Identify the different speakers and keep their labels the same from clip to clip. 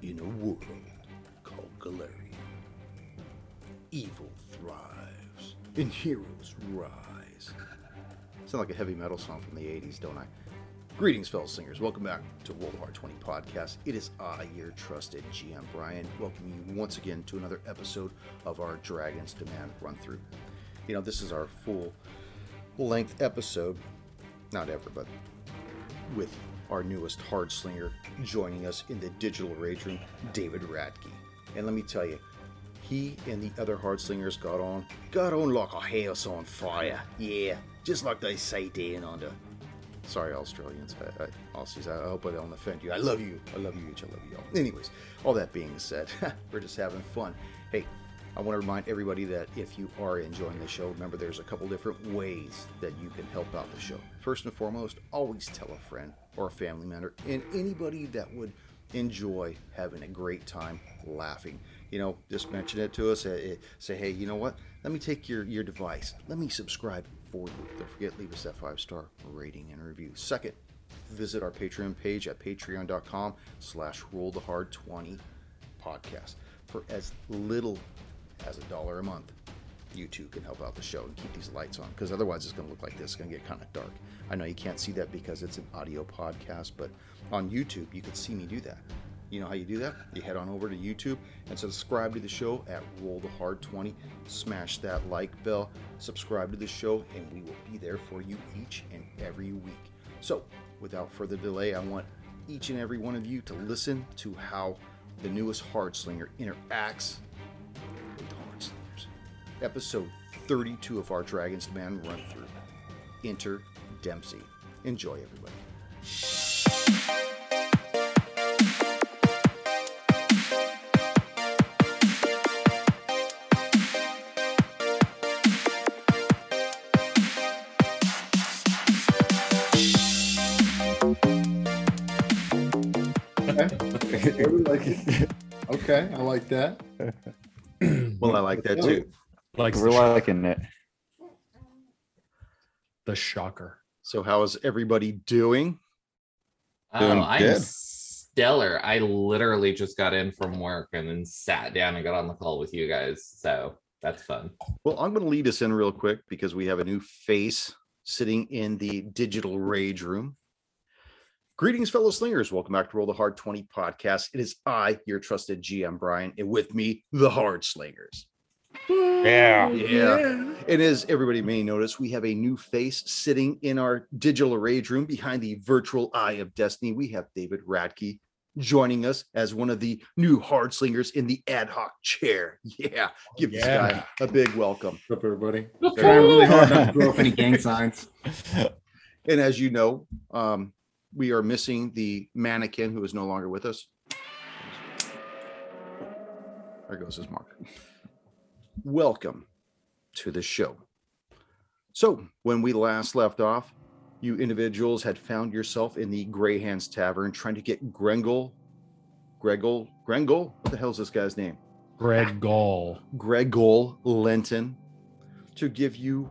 Speaker 1: In a world called Golarion, evil thrives and heroes rise. Sound like a heavy metal song from the 80s, don't I? Greetings, fellow singers. Welcome back to Roll the Hard 20 podcast. It is I, your trusted GM Brian, welcoming you once again to another episode of our Dragon's Demand run through. You know, this is our full length episode, not ever, but with our newest hard slinger joining us in the digital rage room, David Radke. And let me tell you, he and the other hard slingers got on, got on like a house on fire. Yeah, just like they say down under. Sorry, Australians, I, I, Aussies. I hope I don't offend you. I love you. I love you each. I love you all. Anyways, all that being said, we're just having fun. Hey, I want to remind everybody that if you are enjoying the show, remember there's a couple different ways that you can help out the show. First and foremost, always tell a friend or a family member and anybody that would enjoy having a great time laughing. You know, just mention it to us. uh, Say, hey, you know what? Let me take your, your device. Let me subscribe for you. Don't forget, leave us that five star rating and review. Second, visit our Patreon page at patreon.com slash roll the hard 20 podcast for as little as a dollar a month you too can help out the show and keep these lights on because otherwise it's going to look like this it's going to get kind of dark. I know you can't see that because it's an audio podcast but on youtube you can see me do that. You know how you do that? You head on over to youtube and subscribe to the show at roll the hard 20 smash that like bell subscribe to the show and we will be there for you each and every week. So without further delay i want each and every one of you to listen to how the newest hard slinger interacts episode 32 of our Dragon's Demand run through. Enter Dempsey. Enjoy, everybody.
Speaker 2: like, okay, I like that.
Speaker 1: Well, I like that too.
Speaker 3: Like
Speaker 4: We're liking it.
Speaker 3: the shocker.
Speaker 1: So, how is everybody doing?
Speaker 4: Doing
Speaker 5: Oh, I'm
Speaker 4: good.
Speaker 5: stellar. I literally just got in from work and then sat down and got on the call with you guys. So that's fun.
Speaker 1: Well, I'm going to lead us in real quick because we have a new face sitting in the digital rage room. Greetings, fellow slingers. Welcome back to Roll the Hard 20 podcast. It is I, your trusted GM Brian, and with me, the Hard Slingers.
Speaker 4: Yeah.
Speaker 1: Yeah. And as everybody may notice, we have a new face sitting in our digital rage room behind the virtual eye of destiny. We have David Radke joining us as one of the new hard slingers in the ad hoc chair. Yeah. Give this guy a big welcome.
Speaker 2: What's up, everybody? Trying really hard not to throw up any gang signs.
Speaker 1: And as you know, um, we are missing the mannequin who is no longer with us. There goes his mark. Welcome to the show. So, when we last left off, you individuals had found yourself in the Grey Hands Tavern trying to get Grengel. Gregol? Grengel? What the hell's this guy's name?
Speaker 3: Greg Gall.
Speaker 1: Gregol Lenton to give you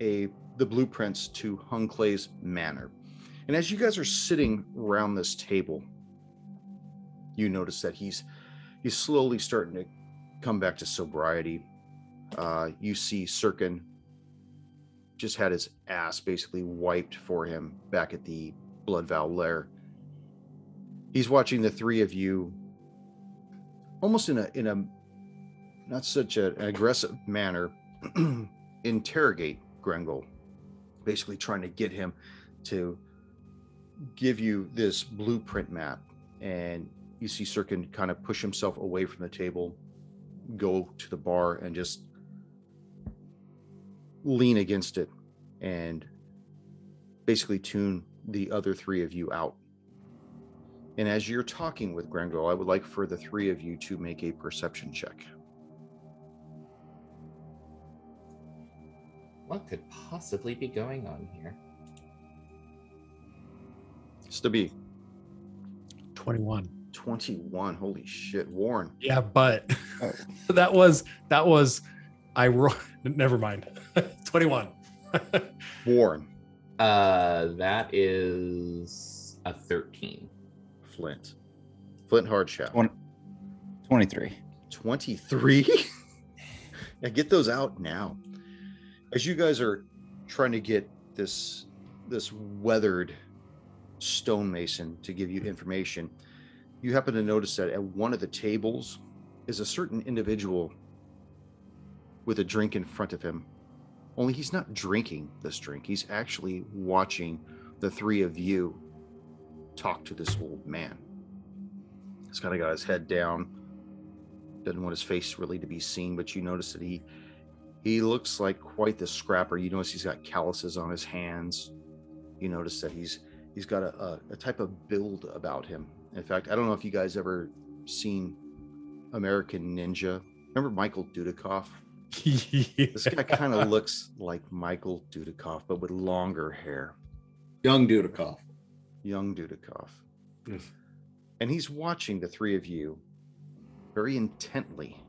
Speaker 1: a the blueprints to Hunclay's Manor. And as you guys are sitting around this table, you notice that he's he's slowly starting to come back to sobriety. Uh, you see Sirkin just had his ass basically wiped for him back at the Blood Vow Lair. He's watching the three of you almost in a in a not such an aggressive manner interrogate Grengel, basically trying to get him to give you this blueprint map. And you see Sirkin kind of push himself away from the table, go to the bar, and just lean against it and basically tune the other three of you out. And as you're talking with Grengel, I would like for the three of you to make a perception check.
Speaker 5: What could possibly be going on here?
Speaker 1: Stabi,
Speaker 3: 21.
Speaker 1: 21. Holy shit. Warren.
Speaker 3: Yeah, but
Speaker 4: Oh.
Speaker 3: that was that was I ro- never mind. 21.
Speaker 1: Warren.
Speaker 5: Uh, that is a 13.
Speaker 1: Flint. Flint Flint Hardshaft.
Speaker 4: Twen- 23.
Speaker 1: 23 yeah get those out now as you guys are trying to get this this weathered stonemason to give you information you happen to notice that at one of the tables is a certain individual with a drink in front of him only he's not drinking this drink he's actually watching the three of you talk to this old man he's kind of got his head down doesn't want his face really to be seen, but you notice that he he looks like quite the scrapper. You notice he's got calluses on his hands. You notice that he's he's got a, a, a type of build about him. In fact, I don't know if you guys ever seen American Ninja. Remember Michael Dudikoff? This guy kind of looks like Michael Dudikoff, but with longer hair.
Speaker 2: Young Dudikoff.
Speaker 1: Young Dudikoff.
Speaker 3: Yes.
Speaker 1: And he's watching the three of you very intently.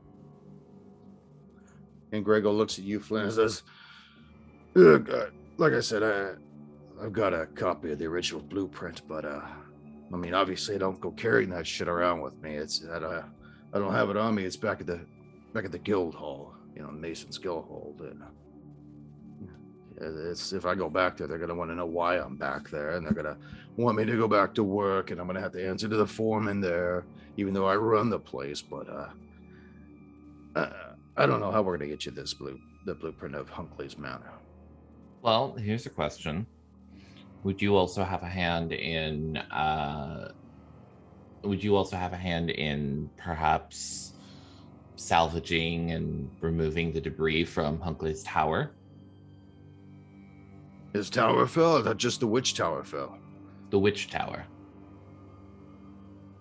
Speaker 1: And Grego looks at you, Flynn, and says, "Look, uh, like I said, I, I've got a copy of the original blueprint, but uh, I mean, obviously, I don't go carrying that shit around with me. It's that uh, I don't have it on me. It's back at the back at the guild hall, you know, Mason's guild hall. And it's if I go back there, they're gonna want to know why I'm back there, and they're gonna want me to go back to work, and I'm gonna have to answer to the foreman there, even though I run the place. But uh, uh I don't know how we're gonna get you this blue the blueprint of Hunkley's Manor.
Speaker 5: Well, here's a question. Would you also have a hand in uh would you also have a hand in perhaps salvaging and removing the debris from Hunkley's tower?
Speaker 1: His tower fell, or not just the witch tower fell.
Speaker 5: The witch tower.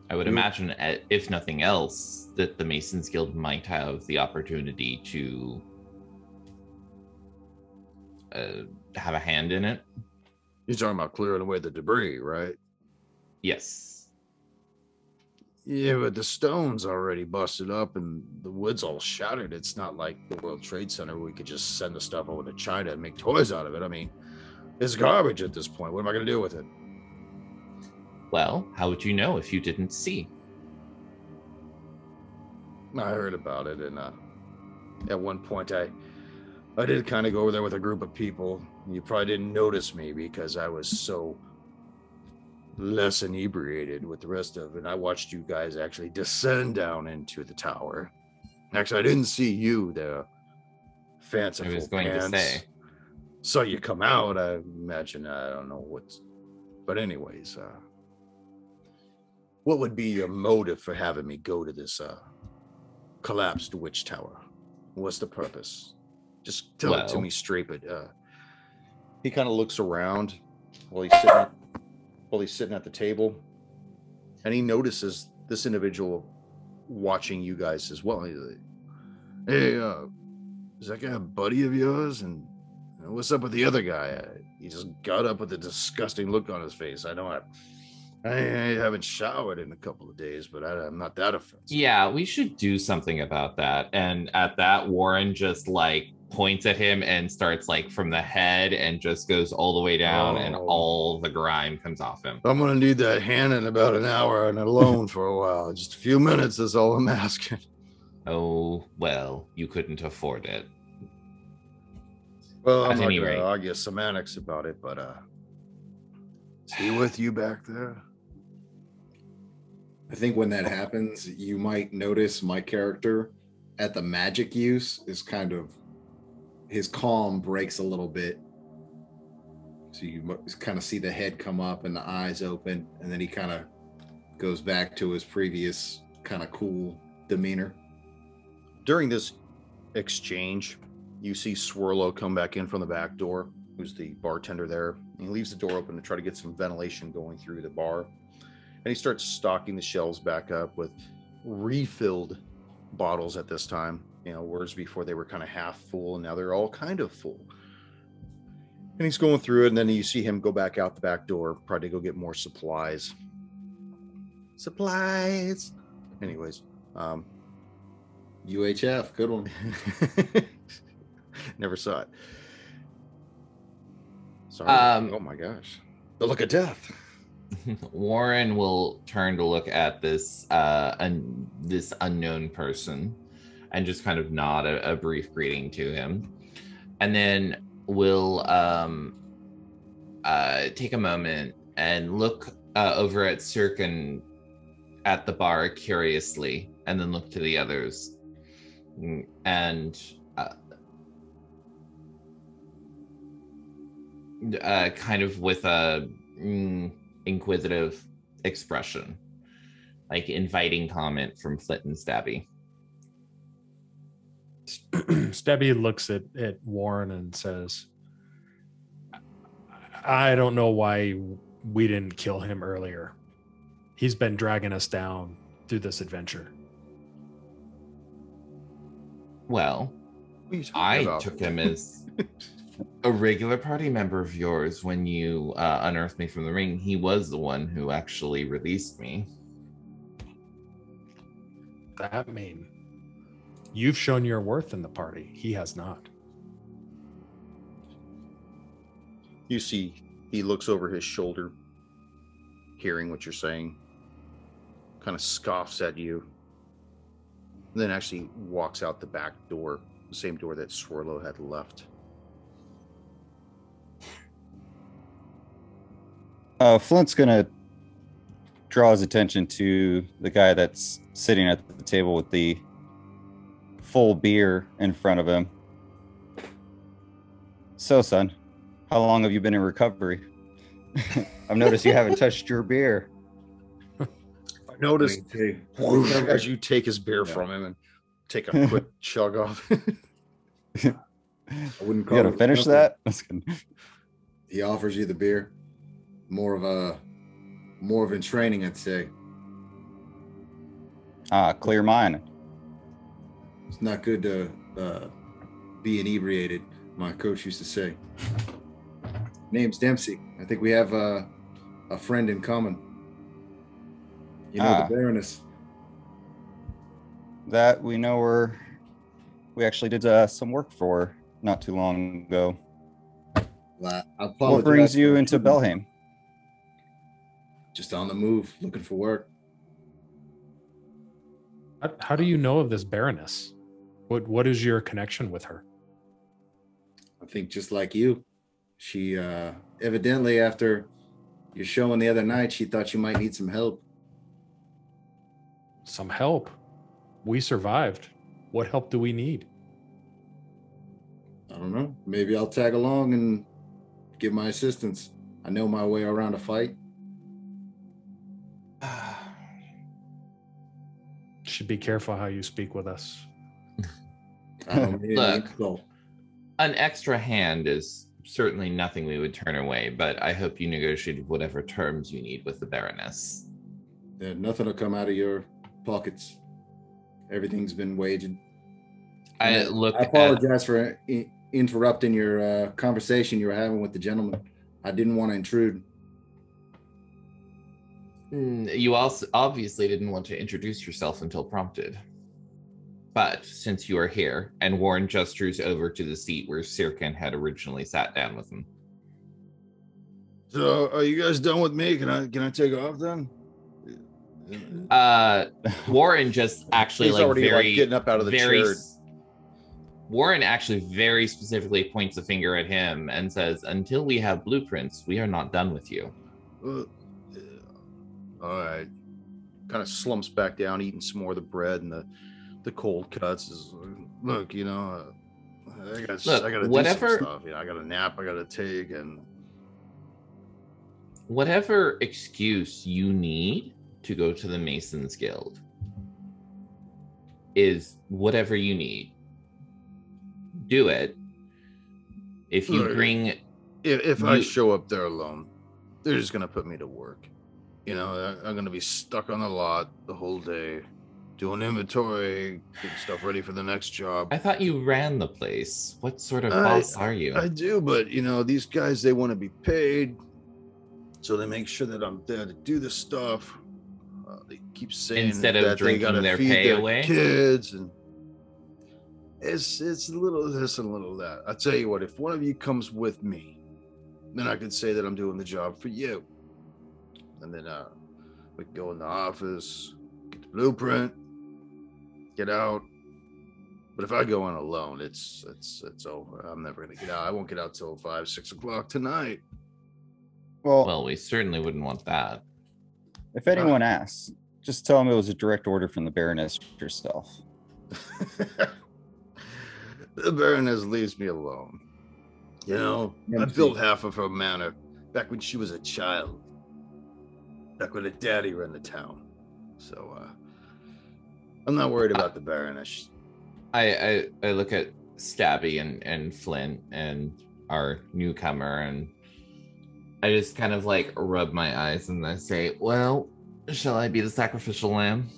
Speaker 5: I would imagine, uh, if nothing else, that the Masons Guild might have the opportunity to uh, have a hand in it.
Speaker 1: You're talking about clearing away the debris, right?
Speaker 5: Yes.
Speaker 1: Yeah, but the stone's already busted up and the wood's all shattered. It's not like the World Trade Center where we could just send the stuff over to China and make toys out of it. I mean, it's garbage at this point. What am I going to do with it?
Speaker 5: Well, how would you know if you didn't see?
Speaker 1: I heard about it, and uh, at one point, I I did kind of go over there with a group of people. You probably didn't notice me because I was so less inebriated with the rest of it. I watched you guys actually descend down into the tower. Actually, I didn't see you there. Fanciful
Speaker 5: I was going to say.
Speaker 1: Saw you come out. I imagine I don't know what's, but anyways, uh, what would be your motive for having me go to this uh, collapsed witch tower? What's the purpose? Just tell it to me straight. But uh, he kind of looks around while he's sitting at, while he's sitting at the table, and he notices this individual watching you guys as well. He's like, "Hey, uh, is that guy a buddy of yours? And what's up with the other guy?" He just got up with a disgusting look on his face. I know I, I, haven't showered in a couple of days, but I, I'm not that offensive.
Speaker 5: Yeah, we should do something about that. And at that, Warren just like points at him and starts like from the head and just goes all the way down, and
Speaker 1: Oh.
Speaker 5: all the grime comes off him.
Speaker 1: I'm gonna need that hand in about an hour and alone for a while. Just a few minutes is all I'm asking.
Speaker 5: Oh, well, you couldn't afford it.
Speaker 1: Well, I'm
Speaker 5: At
Speaker 1: not gonna
Speaker 5: rate.
Speaker 1: argue semantics about it, but uh, is he with you back there?
Speaker 2: I think when that happens, you might notice my character at the magic use is kind of his calm breaks a little bit. So you kind of see the head come up and the eyes open, and then he kind of goes back to his previous kind of cool demeanor.
Speaker 1: During this exchange, you see Swirlo come back in from the back door, who's the bartender there. He leaves the door open to try to get some ventilation going through the bar. And he starts stocking the shelves back up with refilled bottles at this time. You know, whereas before they were kind of half full and now they're all kind of full. And he's going through it, and then you see him go back out the back door, probably to go get more supplies. Supplies. Anyways, um,
Speaker 2: UHF, good one.
Speaker 1: Never saw it. Sorry.
Speaker 5: Um,
Speaker 1: oh my gosh. The look of death.
Speaker 5: Warren will turn to look at this uh un- this unknown person and just kind of nod a, a brief greeting to him. And then we'll um uh take a moment and look uh, over at Sirkin at the bar curiously and then look to the others. Mm, And uh, uh, kind of with a mm, inquisitive expression, like inviting comment from Flint and Stabby.
Speaker 3: Stebby looks at, at Warren and says, I don't know why we didn't kill him earlier. He's been dragging us down through this adventure.
Speaker 5: Well,
Speaker 1: What are you talking
Speaker 5: I
Speaker 1: about?
Speaker 5: took him as a regular party member of yours when you uh, unearthed me from the ring. He was the one who actually released me.
Speaker 3: That mean you've shown your worth in the party. He has not.
Speaker 1: You see, he looks over his shoulder, hearing what you're saying, kind of scoffs at you, and then actually walks out the back door, the same door that Swirlo had left.
Speaker 4: Uh, Flint's gonna draw his attention to the guy that's sitting at the table with the full beer in front of him. So, son, how long have you been in recovery? I've noticed you haven't touched your beer.
Speaker 1: I noticed
Speaker 2: Okay.
Speaker 1: as you take his beer
Speaker 2: Yeah.
Speaker 1: from him and take a quick chug off.
Speaker 2: I wouldn't
Speaker 4: You gotta finish
Speaker 2: recovery.
Speaker 4: that.
Speaker 2: He offers you the beer. More of a more of in training, I'd say.
Speaker 4: Ah, clear mind.
Speaker 2: It's not good to uh, be inebriated. My coach used to say. Name's Dempsey. I think we have uh, a friend in common. You know
Speaker 4: Ah.
Speaker 2: the Baroness.
Speaker 4: That we know her. We actually did uh, some work for not too long ago.
Speaker 2: Well,
Speaker 4: What brings you into
Speaker 2: intruding.
Speaker 4: Belhaim?
Speaker 2: Just on the move, looking for work.
Speaker 3: How, how do you know of this Baroness? What What is your connection with her?
Speaker 2: I think just like you, she uh, evidently after your showing the other night, she thought you might need some help.
Speaker 3: Some help. We survived. What help do we need?
Speaker 2: I don't know. Maybe I'll tag along and give my assistance. I know my way around a fight.
Speaker 3: Should be careful how you speak with us.
Speaker 2: Mean any
Speaker 5: Look. An extra hand is certainly nothing we would turn away, but I hope you negotiated whatever terms you need with the Baroness.
Speaker 2: Yeah, nothing will come out of your pockets. Everything's been waged.
Speaker 5: I
Speaker 2: And
Speaker 5: look
Speaker 2: I
Speaker 5: at
Speaker 2: apologize for I- interrupting your uh, conversation you were having with the gentleman. I didn't want to intrude.
Speaker 5: Mm, You also obviously didn't want to introduce yourself until prompted. But since you are here, and Warren gestures over to the seat where Sirkin had originally sat down with him.
Speaker 1: so, are you guys done with me? Can I can I take off then?
Speaker 5: Uh, Warren just actually
Speaker 1: He's
Speaker 5: like
Speaker 1: already
Speaker 5: very
Speaker 1: like getting up out of the
Speaker 5: very
Speaker 1: chair.
Speaker 5: Warren actually very specifically points a finger at him and says, "Until we have blueprints, we are not done with you."
Speaker 1: Uh, yeah. all right. Kind of slumps back down, eating some more of the bread and the the cold cuts. Is look, you know, uh, I got
Speaker 5: Look,
Speaker 1: I got to
Speaker 5: whatever-
Speaker 1: do some stuff. You know, I got a nap. I got to take, and
Speaker 5: Whatever excuse you need to go to the Masons Guild is whatever you need. Do it. If you
Speaker 1: Look,
Speaker 5: bring
Speaker 1: if, if I show up there alone, they're just gonna put me to work. You know, I'm gonna be stuck on the lot the whole day, doing inventory, getting stuff ready for the next job.
Speaker 5: I thought you ran the place. What sort of
Speaker 1: I-
Speaker 5: boss are you?
Speaker 1: I do, but you know, these guys they want to be paid, so they make sure that I'm there to do the stuff. Uh, they keep saying
Speaker 5: Instead of drinking their
Speaker 1: feed
Speaker 5: pay
Speaker 1: their
Speaker 5: away?
Speaker 1: kids, and it's it's a little this and a little that. I tell you what, if one of you comes with me, then I could say that I'm doing the job for you. and then uh, we can go in the office, get the blueprint, get out. But if I go in alone, it's it's it's over. I'm never gonna get out. I won't get out till five, six o'clock tonight.
Speaker 4: Well,
Speaker 5: Well, we certainly wouldn't want that.
Speaker 4: if anyone asks, just tell them it was a direct order from the Baroness herself.
Speaker 1: the Baroness leaves me alone. You know, I built half of her manor back when she was a child. Back when her daddy ran the town. So uh I'm not worried about the Baroness.
Speaker 5: I, I I look at Stabby and and Flint and our newcomer, and I just kind of like rub my eyes and I say, "Well, shall I be the sacrificial lamb?"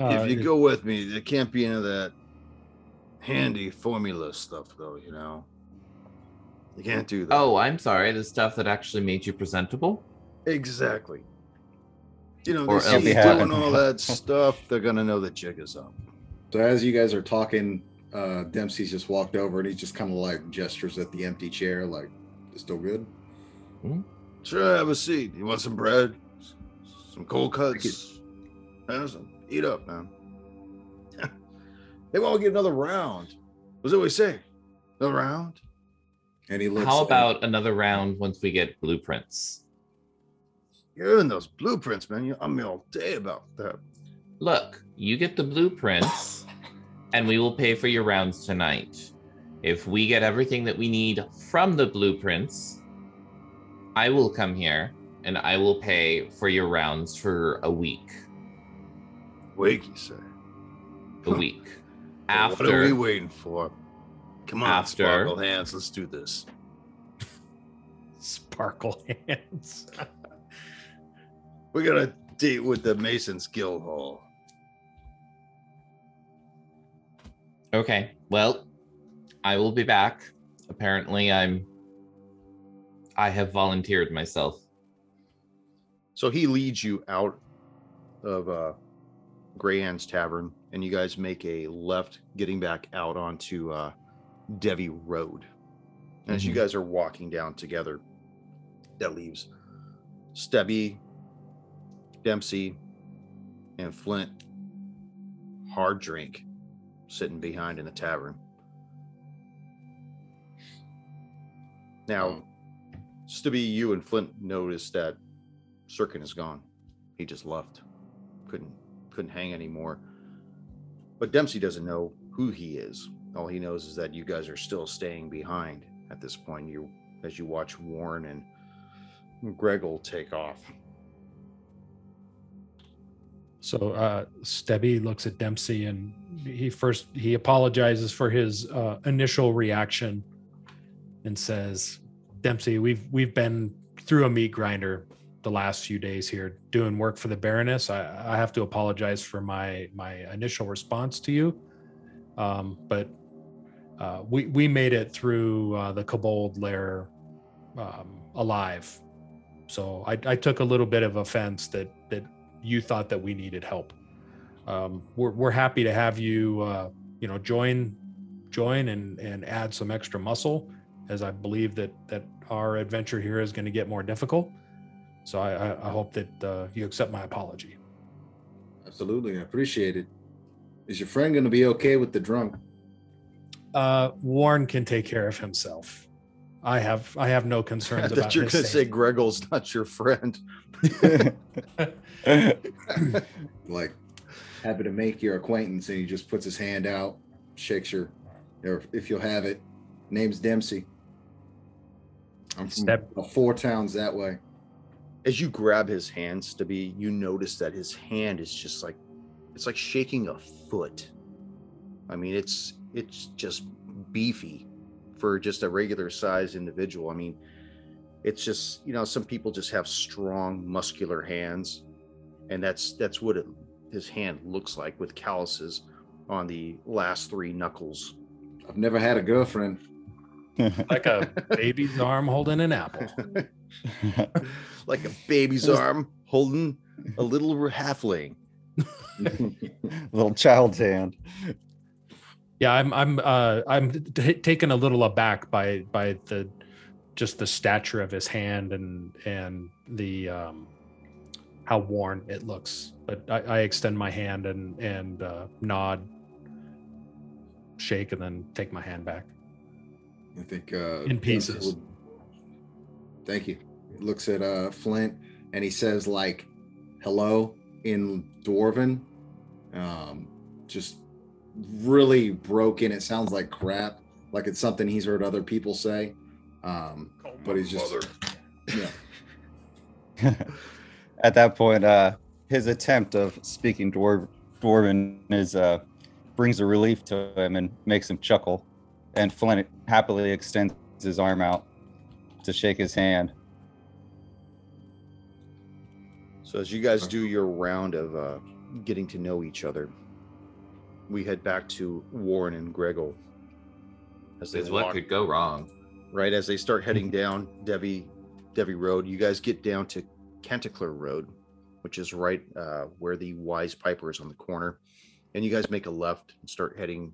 Speaker 3: Uh,
Speaker 1: if you go with me, there can't be any of that handy formula stuff though, you know. You can't do that.
Speaker 5: Oh, I'm sorry. The stuff that actually made you presentable.
Speaker 1: exactly. You know,
Speaker 5: Or
Speaker 1: they
Speaker 5: else
Speaker 1: see you doing all that stuff, they're gonna know the jig is up.
Speaker 2: So as you guys are talking, uh, Dempsey's just walked over and he just kind of like gestures at the empty chair, like, "It's still good."
Speaker 1: Sure, have a seat. You want some bread? Some cold cuts? Have some. Eat up, man. they won't get another round. What's that we say? Another round?
Speaker 2: And he looks.
Speaker 5: How about another round once we get blueprints?
Speaker 1: You're in those blueprints, man. You, I'm here all day about that.
Speaker 5: Look, you get the blueprints, and we will pay for your rounds tonight. If we get everything that we need from the blueprints, I will come here and I will pay for your rounds for a week.
Speaker 1: Wake, you say.
Speaker 5: A week.
Speaker 1: after. What are we waiting for? Come on,
Speaker 5: After-
Speaker 1: sparkle hands. Let's do this.
Speaker 3: sparkle hands.
Speaker 1: We got a date with the Masons Guild Hall.
Speaker 5: Okay. Well, I will be back. Apparently I'm I have volunteered myself.
Speaker 1: So he leads you out of uh, Gray Ann's Tavern, and you guys make a left, getting back out onto uh, Devi Road. And as you
Speaker 5: Mhm.
Speaker 1: guys are walking down together, that leaves Stebby, Dempsey, and Flint hard drink sitting behind in the tavern. Now, hmm. Stubby, you and Flint noticed that Sirkin is gone. He just left. Couldn't couldn't hang anymore. But Dempsey doesn't know who he is. All he knows is that you guys are still staying behind at this point. You as you watch Warren and Gregor take off.
Speaker 3: So uh Stebby looks at Dempsey and he first he apologizes for his uh, initial reaction and says, "Dempsey, we've we've been through a meat grinder the last few days here doing work for the Baroness. I, I have to apologize for my my initial response to you, um, but uh, we we made it through uh, the Kobold lair um, alive. So I, I took a little bit of offense that that you thought that we needed help. Um, we're we're happy to have you uh, you know join join and and add some extra muscle, as I believe that that our adventure here is going to get more difficult. So I, I, I hope that uh, you accept my apology.
Speaker 2: Absolutely, I appreciate it. Is your friend going to be okay with the drunk?
Speaker 3: Uh, Warren can take care of himself. I have I have no concerns
Speaker 1: that
Speaker 3: about
Speaker 1: you're gonna say
Speaker 3: safety.
Speaker 1: Gregor's not your friend.
Speaker 2: Like, happy to make your acquaintance, and he just puts his hand out, shakes your, or if you'll have it, name's Dempsey. I'm from
Speaker 3: Step-
Speaker 2: four towns that way.
Speaker 1: As you grab his hands to be, you notice that his hand is just like it's like shaking a foot. I mean, it's it's just beefy for just a regular sized individual. I mean, it's just you know some people just have strong muscular hands, and that's that's what it, his hand looks like with calluses on the last three knuckles.
Speaker 2: I've never had a girlfriend.
Speaker 3: like a baby's arm holding an apple.
Speaker 1: like a baby's arm holding a little halfling.
Speaker 4: Little child's hand.
Speaker 3: Yeah, I'm I'm uh I'm t- taken a little aback by by the just the stature of his hand and and the um, how worn it looks. But I, I extend my hand and and uh, nod, shake, and then take my hand back.
Speaker 2: I think uh,
Speaker 3: In pieces.
Speaker 2: would- Thank you. He looks at uh, Flint and he says like "hello" in Dwarven. Um, just really broken. It sounds like crap. Like it's something he's heard other people say. Um, but he's just yeah.
Speaker 4: At that point, uh, his attempt of speaking dwar- dwarven is uh, brings a relief to him and makes him chuckle. And Flint happily extends his arm out to shake his hand.
Speaker 1: So as you guys do your round of uh, getting to know each other, we head back to Warren and Gregor. As they
Speaker 5: Is what could go wrong?
Speaker 1: right as they start heading down Devi Devi Road, you guys get down to Canticler Road, which is right uh, where the Wise Piper is on the corner, and you guys make a left and start heading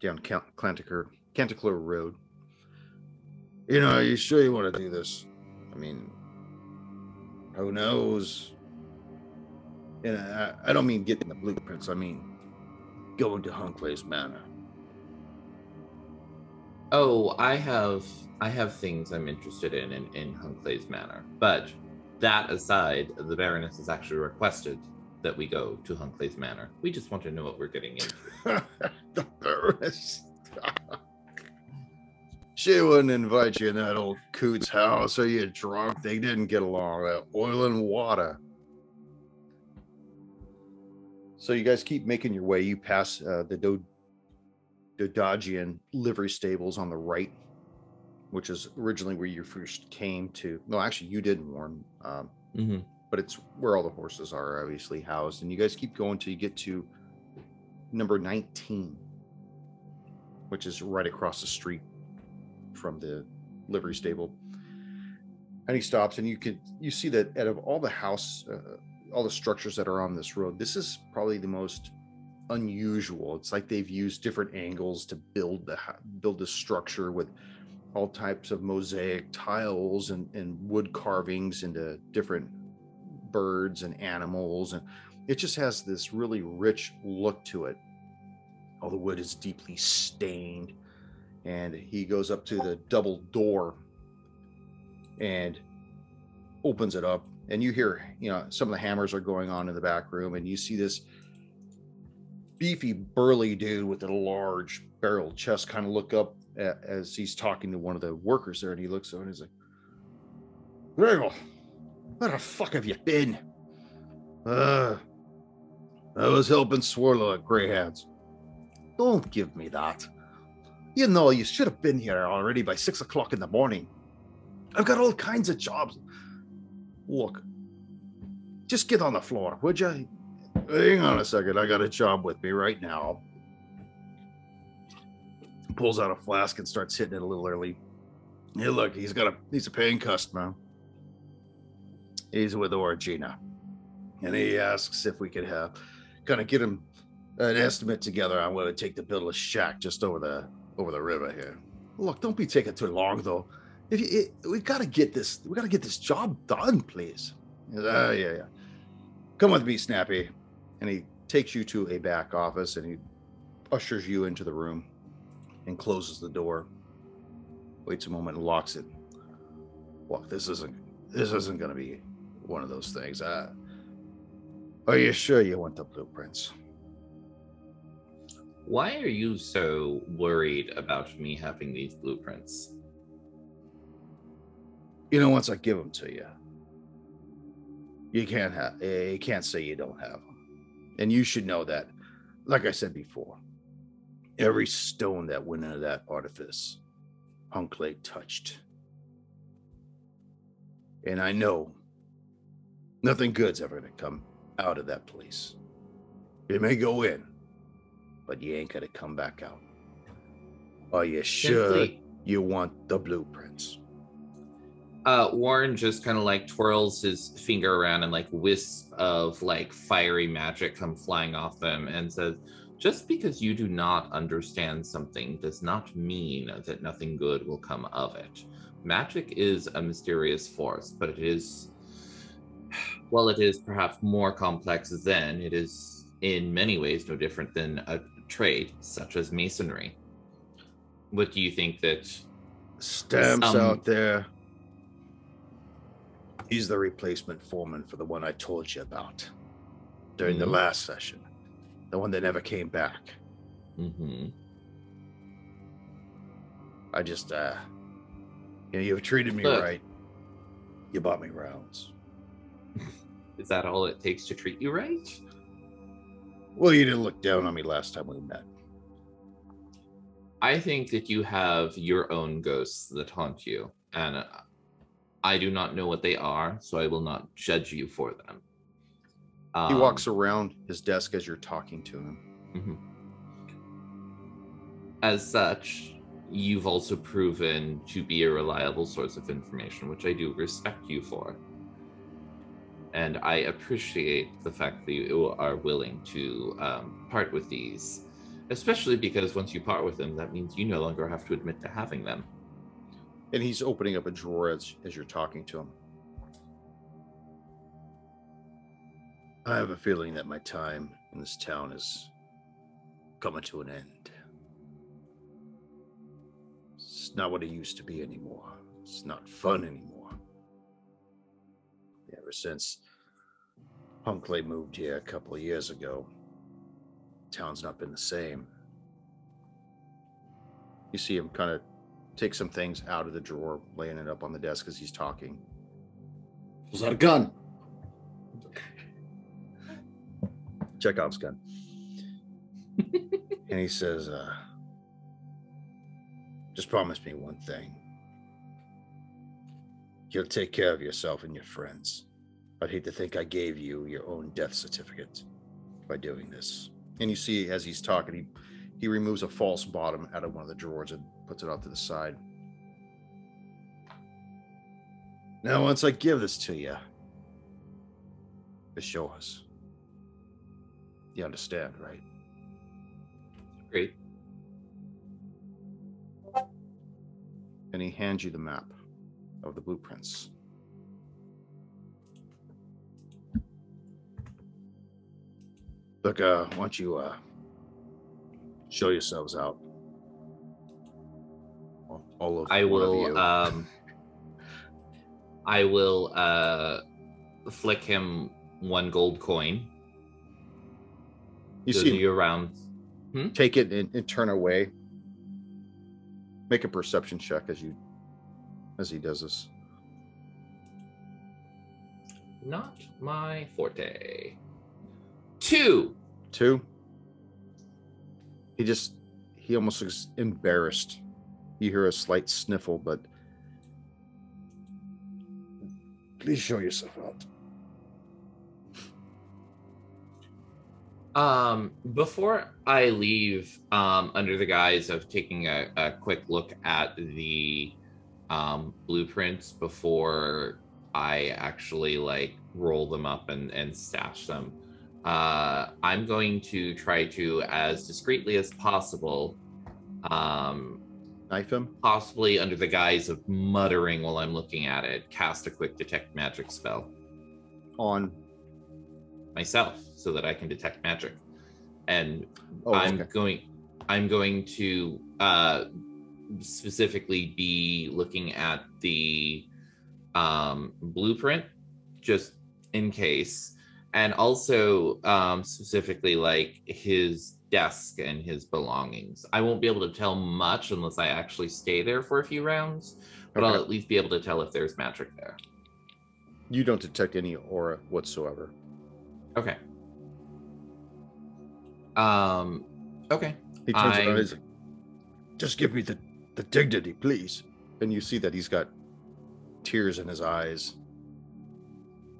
Speaker 1: down Can- Canticler Canticler Road. You know, are you sure you want to do this? I mean, who knows? And I, I don't mean getting the blueprints. I mean going to Hunclay's Manor.
Speaker 5: Oh, I have I have things I'm interested in in, in Hunclay's Manor. But that aside, the Baroness has actually requested that we go to Hunclay's Manor. We just want to know what we're getting into.
Speaker 1: the Baroness. she wouldn't invite you in that old coot's house. Are you drunk? They didn't get along. That oil and water. So you guys keep making your way. You pass uh, the Do- Dodagian livery stables on the right, which is originally where you first came to. No, actually, you did warn. Um,
Speaker 5: hmm
Speaker 1: but it's where all the horses are obviously housed. And you guys keep going till you get to number 19, which is right across the street from the livery stable. And he stops, and you could you see that out of all the house, uh, all the structures that are on this road, this is probably the most unusual. It's like they've used different angles to build the build the structure with all types of mosaic tiles and, and wood carvings into different birds and animals and it just has this really rich look to it all the wood is deeply stained and he goes up to the double door and opens it up and you hear you know some of the hammers are going on in the back room and you see this beefy burly dude with a large barrel chest kind of look up a- as he's talking to one of the workers there and he looks over and he's like Gregor, where the fuck have you been? Uh, I was helping Swirlo at Greyhounds. Don't give me that. You know, you should have been here already by six o'clock in the morning. I've got all kinds of jobs. Look, just get on the floor, would you? Hang on a second. I got a job with me right now. Pulls out a flask and starts hitting it a little early. Hey, look, he's got a he's a paying customer. He's with Origina. And he asks if we could have kind of get him an estimate together on what it would take to build a shack just over the over the river here. Look, don't be taking too long though. If you, it, we gotta get this, we gotta get this job done, please. Goes, Oh yeah, yeah. Come with me, Snappy. And he takes you to a back office and he ushers you into the room and closes the door. Waits a moment and locks it. Look, this isn't this isn't gonna be one of those things. Uh, are you sure you want the blueprints?
Speaker 5: Why are you so worried about me having these blueprints?
Speaker 1: You know, once I give them to you, you can't have eh, you can't say you don't have them, and you should know that. Like I said before, every stone that went into that artifice, Hunkley touched, and I know nothing good's ever gonna come out of that place. It may go in, but you ain't gonna come back out. Are you sure
Speaker 5: Simply-
Speaker 1: you want the blueprints?
Speaker 5: Uh, Warren just kind of like twirls his finger around and like wisps of like fiery magic come flying off them and says, Just because you do not understand something does not mean that nothing good will come of it. magic is a mysterious force, but it is, well, it is perhaps more complex than it is in many ways no different than a trade such as masonry. What do you think that?
Speaker 1: Stamps
Speaker 5: Some-
Speaker 1: out there. He's the replacement foreman for the one I told you about during the
Speaker 5: Mhm.
Speaker 1: last session. The one that never came back.
Speaker 5: hmm
Speaker 1: I just, uh, you know, you've treated me
Speaker 5: Look.
Speaker 1: right. You bought me rounds.
Speaker 5: Is that all it takes to treat you right?
Speaker 1: Well, you didn't look down on me last time we met.
Speaker 5: I think that you have your own ghosts that haunt you, and uh, I do not know what they are, so I will not judge you for them.
Speaker 1: He
Speaker 5: Um,
Speaker 1: walks around his desk as you're talking to him.
Speaker 5: mhm. As such, you've also proven to be a reliable source of information, which I do respect you for. And I appreciate the fact that you are willing to um, part with these, especially because once you part with them, that means you no longer have to admit to having them.
Speaker 1: And he's opening up a drawer as, as you're talking to him. I have a feeling that my time in this town is coming to an end. It's not what it used to be anymore. It's not fun anymore. Ever since Hunkley moved here a couple of years ago, town's not been the same. You see him kind of take some things out of the drawer, laying it up on the desk as he's talking.
Speaker 2: Pulls that a gun.
Speaker 1: Chekhov's gun. and he says, uh, just promise me one thing. You'll take care of yourself and your friends. I'd hate to think I gave you your own death certificate by doing this. And you see, as he's talking, he, he removes a false bottom out of one of the drawers and puts it off to the side. Now, once I give this to you, it's yours. You understand, right?
Speaker 5: Great.
Speaker 1: And he hands you the map of the blueprints. Look, uh, why don't you uh, show yourselves out? All- of
Speaker 5: I will um I will uh flick him one gold coin.
Speaker 1: you
Speaker 5: Those
Speaker 1: see
Speaker 5: you around
Speaker 1: take it and, and turn away. Make a perception check as you as he does this.
Speaker 5: not my forte. Two.
Speaker 1: Two. He just he almost looks embarrassed. You hear a slight sniffle, but please show yourself out.
Speaker 5: Um, before I leave, um, under the guise of taking a, a quick look at the um, blueprints before I actually like roll them up and, and stash them, uh, I'm going to try to, as discreetly as possible, um,
Speaker 1: Knife him.
Speaker 5: possibly under the guise of muttering while I'm looking at it, cast a quick detect magic spell
Speaker 1: On
Speaker 5: myself so that I can detect magic. And
Speaker 1: oh,
Speaker 5: I'm
Speaker 1: okay.
Speaker 5: going I'm going to uh specifically be looking at the um blueprint just in case and also um specifically like his desk and his belongings. I won't be able to tell much unless I actually stay there for a few rounds, but I'll at least be able to tell if there's magic there.
Speaker 1: You don't detect any aura whatsoever.
Speaker 5: Okay. Um okay.
Speaker 1: He turns
Speaker 5: I'm-
Speaker 1: around. He's like, "Just give me the the dignity, please." And you see that he's got tears in his eyes.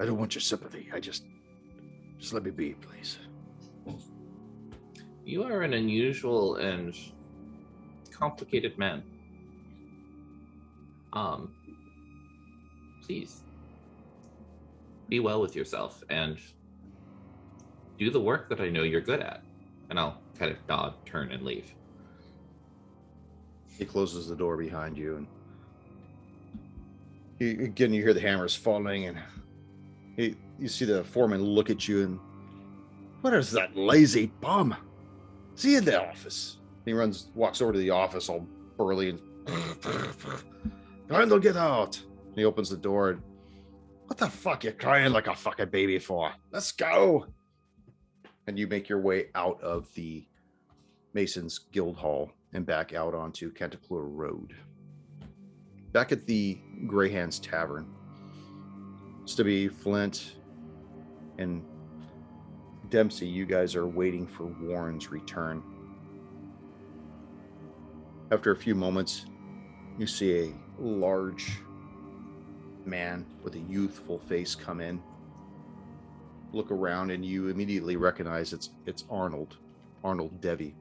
Speaker 1: I don't want your sympathy. I just just let me be, please.
Speaker 5: You are an unusual and complicated man. Um, please be well with yourself and do the work that I know you're good at. And I'll kind of nod, turn, and leave.
Speaker 1: He closes the door behind you and again, you hear the hammers falling, and you, you see the foreman look at you and, what is that lazy bum? See you in the office. He runs, walks over to the office all burly and, Randall, get out. And he opens the door and, what the fuck you crying like a fucking baby for? Let's go. And you make your way out of the Masons Guild Hall and back out onto Cantaclure Road. Back at the Greyhands Tavern, Stubby, Flint, and Dempsey, you guys are waiting for Warren's return. After a few moments, you see a large man with a youthful face come in. Look around, and you immediately recognize it's it's Arnold, Arnold Devi.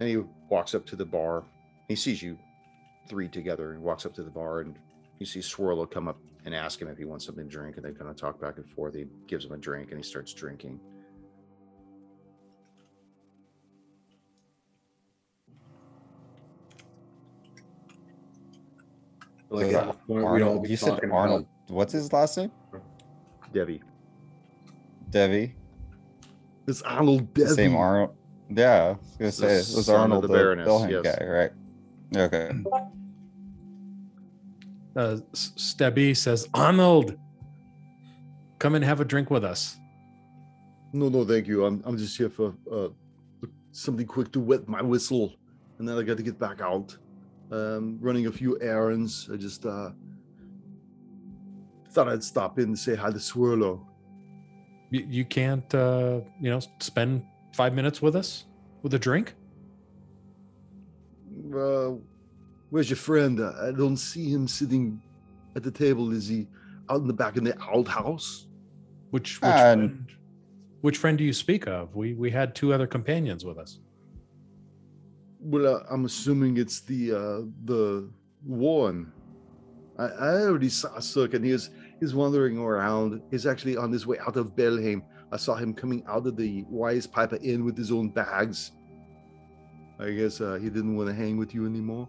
Speaker 1: And he walks up to the bar. He sees you three together and walks up to the bar and you see Swirlo come up and ask him if he wants something to drink and they kind of talk back and forth. He gives him a drink and he starts drinking.
Speaker 2: Like
Speaker 4: So
Speaker 2: at point all
Speaker 4: Arnold, you said Arnold.
Speaker 2: about-
Speaker 4: What's his last name?
Speaker 1: Devi.
Speaker 4: Devi.
Speaker 1: It's Arnold
Speaker 4: The Same Arnold. Yeah, I was gonna
Speaker 1: The
Speaker 4: say it was Arnold
Speaker 1: the
Speaker 4: the,
Speaker 1: Baroness,
Speaker 4: Belhand
Speaker 1: yes.
Speaker 4: guy, right? Okay.
Speaker 3: Uh, S- Stabby says, Arnold, come and have a drink with us.
Speaker 1: No, no, thank you. I'm I'm just here for uh something quick to wet my whistle, and then I got to get back out. Um, running a few errands. I just uh thought I'd stop in and say hi to Swirlo.
Speaker 3: You, you can't, uh, you know, spend five minutes with us with a drink?
Speaker 1: Uh, where's your friend? Uh, I don't see him sitting at the table. Is he out in the back in the outhouse?
Speaker 3: Which which,
Speaker 4: Uh,
Speaker 3: friend, which friend do you speak of? We we had two other companions with us.
Speaker 1: Well, uh, I'm assuming it's the uh, the one. I, I already saw Sook, and he was he's wandering around. He's actually on his way out of Belheim. I saw him coming out of the Wise Piper Inn with his own bags. I guess uh, he didn't want to hang with you anymore.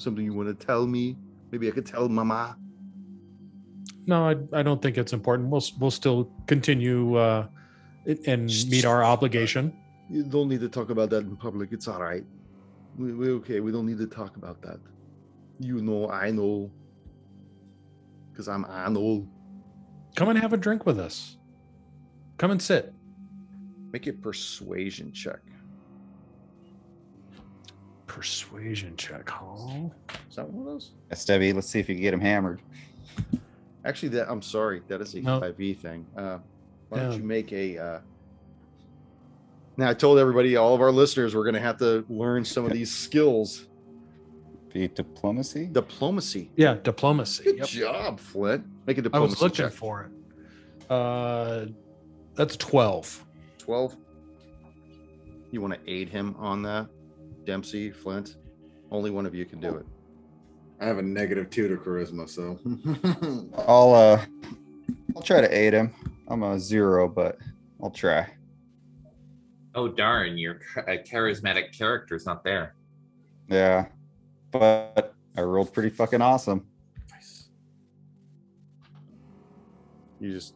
Speaker 1: Something you want to tell me? Maybe I could tell Mama.
Speaker 3: No, I, I don't think it's important. We'll we'll still continue uh, and meet our obligation.
Speaker 1: You don't need to talk about that in public. It's all right. We, we're okay. We don't need to talk about that. You know, I know. Because I'm Arnold.
Speaker 3: Come and have a drink with us. Come and sit.
Speaker 1: Make a persuasion check.
Speaker 3: Persuasion check, huh?
Speaker 1: Is that one of those?
Speaker 4: Stevie, let's see if you can get him hammered.
Speaker 1: Actually, that I'm sorry. That is a
Speaker 3: No.
Speaker 1: 5e thing. Uh, why don't
Speaker 3: Yeah.
Speaker 1: you make a. Uh... Now, I told everybody, all of our listeners, we're going to have to learn some of these skills.
Speaker 4: Be diplomacy.
Speaker 1: Diplomacy.
Speaker 3: Yeah, diplomacy.
Speaker 1: Good
Speaker 3: Yep.
Speaker 1: job, Flint. Make a
Speaker 3: I
Speaker 1: diplomacy
Speaker 3: was looking
Speaker 1: check.
Speaker 3: for it. Uh, that's twelve.
Speaker 1: 12. You want to aid him on that? Dempsey, Flint? Only one of you can do it.
Speaker 2: I have a negative two to charisma, so
Speaker 4: I'll uh, I'll try to aid him. I'm a zero, but I'll try.
Speaker 5: Oh darn, your ch- uh, charismatic character's not there.
Speaker 4: Yeah, but I rolled pretty fucking awesome.
Speaker 1: You just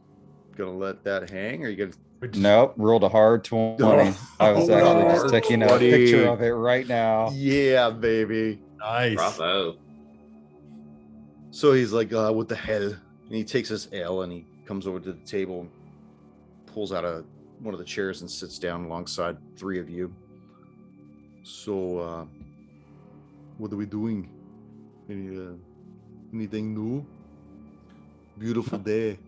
Speaker 1: gonna let that hang, or you gonna?
Speaker 4: Nope, rolled a hard twenty. I was
Speaker 1: Oh,
Speaker 4: actually just taking a picture of it right now.
Speaker 1: Yeah, baby.
Speaker 3: Nice.
Speaker 5: Bravo.
Speaker 1: So he's like, uh, "What the hell?" And he takes his ale and he comes over to the table, pulls out a one of the chairs and sits down alongside three of you. So, uh, what are we doing? Any uh, anything new? Beautiful day.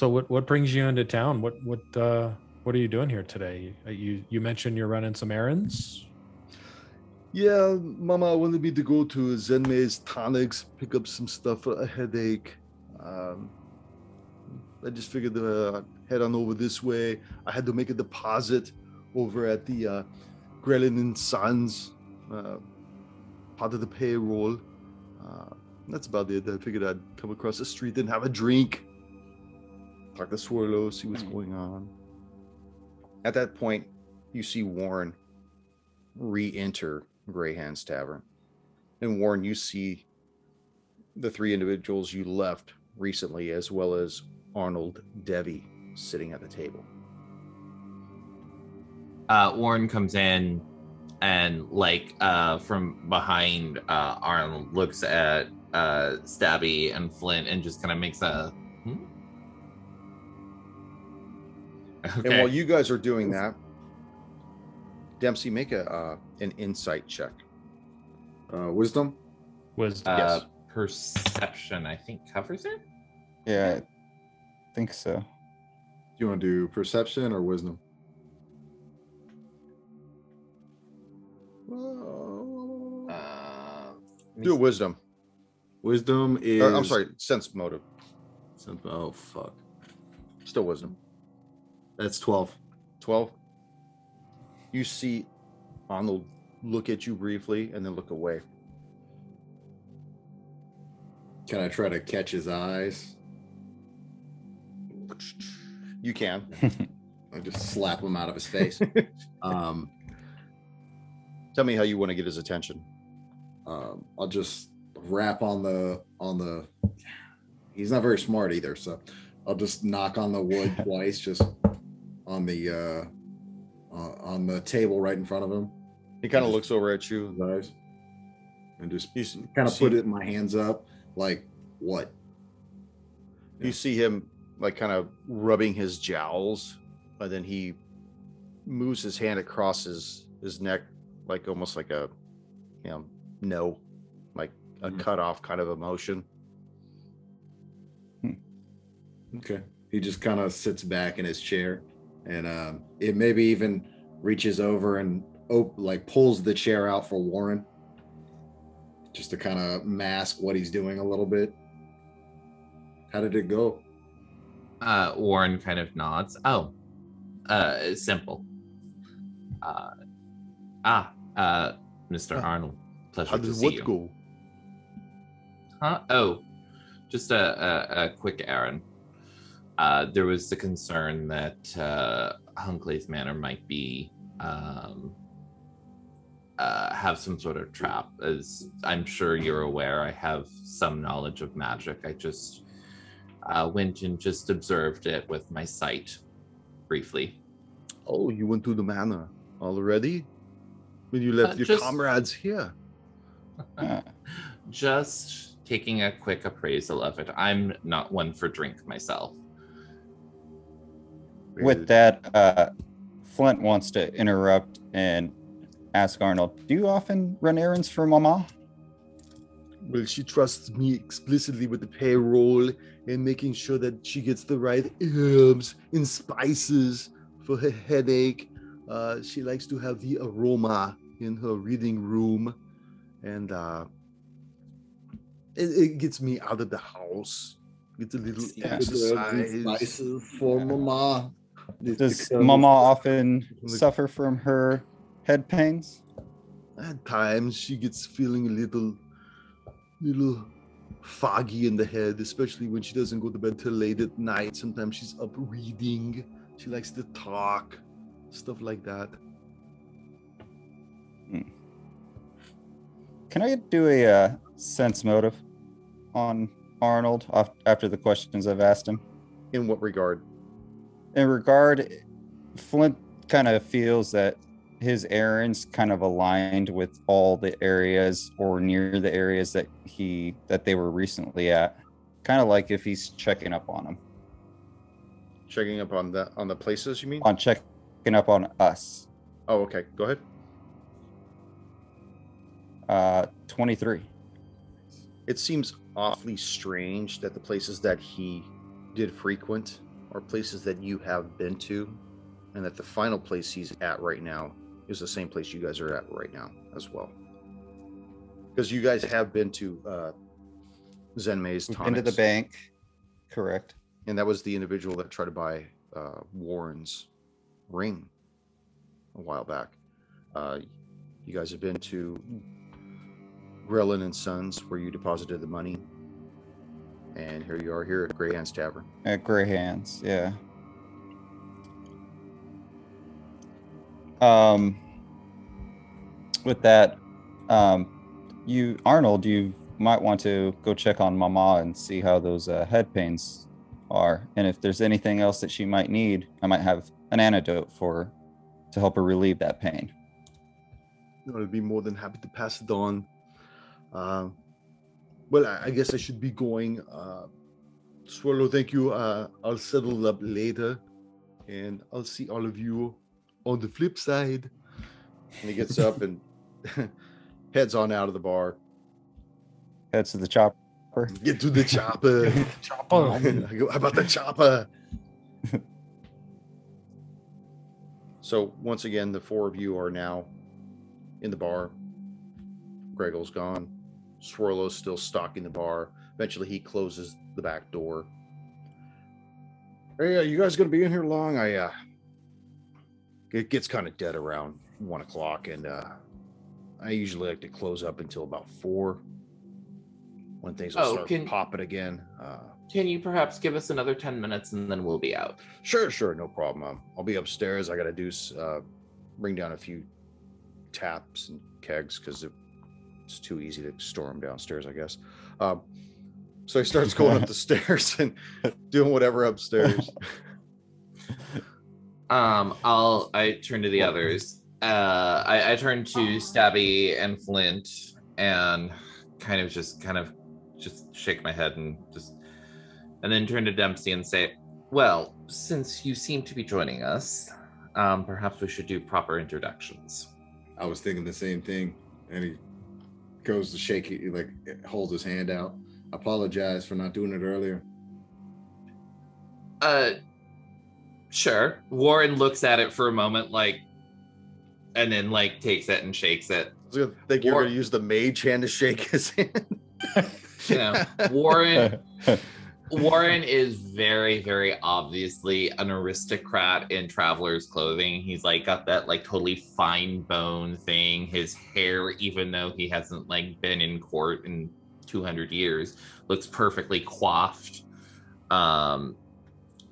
Speaker 3: So what what brings you into town? What what uh what are you doing here today? Uh, You you mentioned you're running some errands.
Speaker 1: Yeah, Mama wanted me to go to Zenmei's Tonics, pick up some stuff for a headache. Um, I just figured to uh, head on over this way. I had to make a deposit over at the uh, Grelin and Sons, uh, part of the payroll. Uh, that's about it. I figured I'd come across the street and have a drink, talk to Swirlo, see what's going on. At that point, you see Warren re-enter Greyhand's Tavern. And Warren, you see the three individuals you left recently, as well as Arnold Devi sitting at the table.
Speaker 5: Uh, Warren comes in and, like, uh, from behind uh, Arnold, looks at uh, Stabby and Flint and just kind of makes a. Hmm?
Speaker 1: And while you guys are doing that, Dempsey, make a uh, an insight check.
Speaker 2: Uh, wisdom.
Speaker 3: Was
Speaker 5: uh,
Speaker 1: yes.
Speaker 5: perception, I think, covers it.
Speaker 4: Yeah, I think so.
Speaker 2: Do you want to do perception or wisdom?
Speaker 5: Uh,
Speaker 1: Do a wisdom.
Speaker 2: Wisdom is.
Speaker 1: Or, I'm sorry, sense motive.
Speaker 2: Sense, Oh fuck.
Speaker 1: Still wisdom.
Speaker 2: That's twelve.
Speaker 1: 12. You see Arnold look at you briefly and then look away.
Speaker 2: Can I try to catch his eyes?
Speaker 1: You can.
Speaker 2: I just slap him out of his face. um,
Speaker 1: Tell me how you want to get his attention.
Speaker 2: um, I'll just rap on the on the. He's not very smart either, so I'll just knock on the wood twice, just on the uh, uh, on the table right in front of him.
Speaker 1: He kind of looks over at you.
Speaker 2: Eyes, and just
Speaker 1: You s-
Speaker 2: kind of
Speaker 1: see-
Speaker 2: put it in my hands up, like what?
Speaker 1: You see him like kind of rubbing his jowls, and then he moves his hand across his his neck, like almost like a, you know, no, like a
Speaker 2: Mhm.
Speaker 1: cut off kind of emotion.
Speaker 2: Okay. He just kind of sits back in his chair, and um, it maybe even reaches over and op- like pulls the chair out for Warren, just to kind of mask what he's doing a little bit. How did it go?
Speaker 5: Uh, Warren kind of nods. Oh, uh, simple. Uh, ah, uh, Mr. Arnold, pleasure
Speaker 1: How
Speaker 5: to
Speaker 1: did
Speaker 5: see
Speaker 1: what
Speaker 5: you.
Speaker 1: go?
Speaker 5: Huh? Oh, just a, a, a quick errand. Uh, there was the concern that uh, Hunkley's Manor might be um, uh, have some sort of trap. As I'm sure you're aware, I have some knowledge of magic. I just uh, went and just observed it with my sight briefly.
Speaker 1: Oh, you went to the manor already? When you left
Speaker 5: Uh,
Speaker 1: your
Speaker 5: just-
Speaker 1: comrades here?
Speaker 5: Just taking a quick appraisal of it. I'm not one for drink myself.
Speaker 4: With that, uh, Flint wants to interrupt and ask Arnold, "Do you often run errands for Mama?"
Speaker 1: Well, she trusts me explicitly with the payroll and making sure that she gets the right herbs and spices for her headache. Uh, she likes to have the aroma in her reading room, and uh, it, it gets me out of the house. It's a little
Speaker 4: Yeah.
Speaker 1: exercise.
Speaker 2: Spices for Mama.
Speaker 4: Does Mama often suffer from her head pains?
Speaker 1: At times, she gets feeling a little, little foggy in the head, especially when she doesn't go to bed till late at night. Sometimes she's up reading. She likes to talk, stuff like that.
Speaker 4: Can I do a uh, sense motive on Arnold after the questions I've asked him?
Speaker 1: In what regard?
Speaker 4: In regard flint kind of feels that his errands kind of aligned with all the areas or near the areas that he that they were recently at kind of like if he's checking up on them
Speaker 1: Checking up on the on the places you mean?
Speaker 4: on checking up on us
Speaker 1: Oh, okay. Go ahead.
Speaker 4: uh 23
Speaker 1: It seems awfully strange that the places that he did frequent are places that you have been to, and that the final place he's at right now is the same place you guys are at right now as well. Because you guys have been to uh, Zenmei's
Speaker 4: We've been to the bank correct
Speaker 1: and that was the individual that tried to buy uh, Warren's ring a while back. Uh, you guys have been to Grellin and Sons, where you deposited the money, and here you are here at Grey Hands Tavern.
Speaker 4: at gray hands yeah um with that um You, Arnold, you might want to go check on Mama and see how those uh, head pains are, and if there's anything else that she might need, I might have an antidote for her to help her relieve that pain.
Speaker 1: I'd be more than happy to pass it on. Um, well, I, I guess I should be going. Uh, Swallow, thank you. Uh, I'll settle up later, and I'll see all of you on the flip side. And he gets up and heads on out of the bar.
Speaker 4: Heads to the chopper.
Speaker 1: Get to the chopper.
Speaker 3: Chopper.
Speaker 1: I go, How about the chopper? so once again, the four of you are now in the bar. Gregel's gone. Swirlo's still stalking the bar. Eventually, he closes the back door. Hey, uh, you guys gonna be in here long? I uh, it gets kind of dead around one o'clock, and uh, I usually like to close up until about four when things will
Speaker 5: Oh,
Speaker 1: start
Speaker 5: can-
Speaker 1: popping again. Uh,
Speaker 5: Can you perhaps give us another 10 minutes and then we'll be out?
Speaker 1: Sure, sure, no problem. Um, I'll be upstairs. I gotta do s- uh, bring down a few taps and kegs because it's too easy to store them downstairs, I guess. Um, so he starts going up the stairs and doing whatever upstairs.
Speaker 5: Um, I'll I turn to the others. Uh, I, I turn to Stabby and Flint and kind of just kind of just shake my head and just and then turn to Dempsey and say, "Well, since you seem to be joining us, um, perhaps we should do proper introductions."
Speaker 2: I was thinking the same thing, and he goes to shake it, like holds his hand out. Apologize for not doing it earlier.
Speaker 5: Uh, sure. Warren looks at it for a moment, like, and then like takes it and shakes it.
Speaker 1: I was gonna think you're gonna use the mage hand to shake his hand.
Speaker 5: You know, Warren. Warren is very, very obviously an aristocrat in traveler's clothing. He's like got that like totally fine bone thing. His hair, even though he hasn't like been in court in 200 years, looks perfectly coiffed. Um,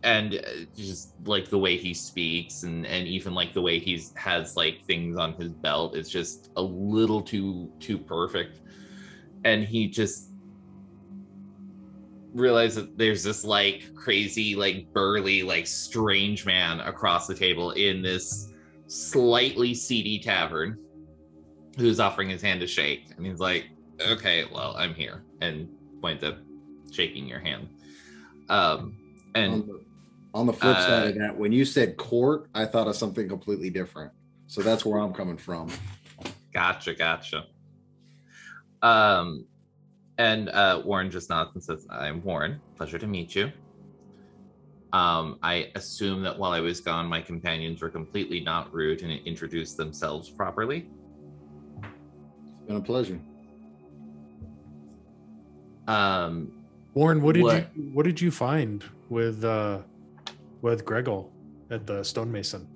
Speaker 5: and uh, just like the way he speaks and and even like the way he's has like things on his belt is just a little too too perfect and he just realize that there's this like crazy like burly like strange man across the table in this slightly seedy tavern who's offering his hand to shake and he's like okay well i'm here and points at shaking your hand um
Speaker 2: On
Speaker 5: and
Speaker 2: the, on the flip side
Speaker 5: uh,
Speaker 2: of that, when you said court, I thought of something completely different. So that's where I'm coming from.
Speaker 5: Gotcha, gotcha. Um, and uh, Warren just nods and says, "I'm Warren. Pleasure to meet you." Um, I assume that while I was gone, my companions were completely not rude and introduced themselves properly.
Speaker 2: It's been a pleasure.
Speaker 5: Um,
Speaker 3: Warren, what did
Speaker 5: What?
Speaker 3: you what did you find with uh with Gregor at the stonemason?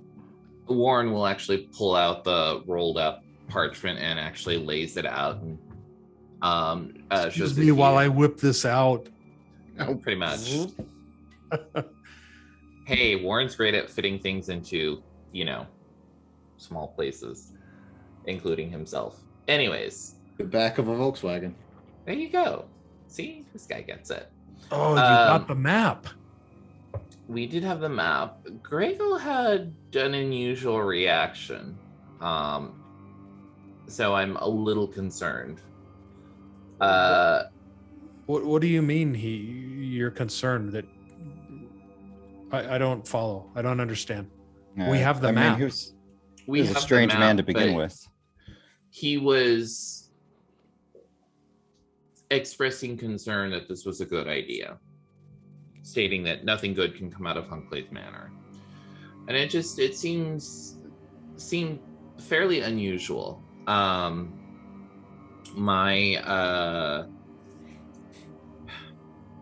Speaker 5: Warren will actually pull out the rolled up parchment and actually lays it out and um, uh,
Speaker 3: Excuse
Speaker 5: shows
Speaker 3: me while I whip this out.
Speaker 5: pretty much. hey, Warren's great at fitting things into, you know, small places, including himself. Anyways,
Speaker 2: The back of a Volkswagen.
Speaker 5: there you go. See, this guy gets it.
Speaker 3: Oh, you
Speaker 5: Um,
Speaker 3: got the map.
Speaker 5: We did have the map. Gregel had an unusual reaction. Um, so I'm a little concerned. Uh,
Speaker 3: What what do you mean he you're concerned that I, I don't follow. I don't understand. We have the
Speaker 4: I
Speaker 3: map.
Speaker 4: Mean, he was,
Speaker 5: we
Speaker 4: he was a
Speaker 5: have the
Speaker 4: strange man to begin with.
Speaker 5: he was expressing concern that this was a good idea, stating that nothing good can come out of Hunclave Manor. And it just it seems seemed fairly unusual. Um my uh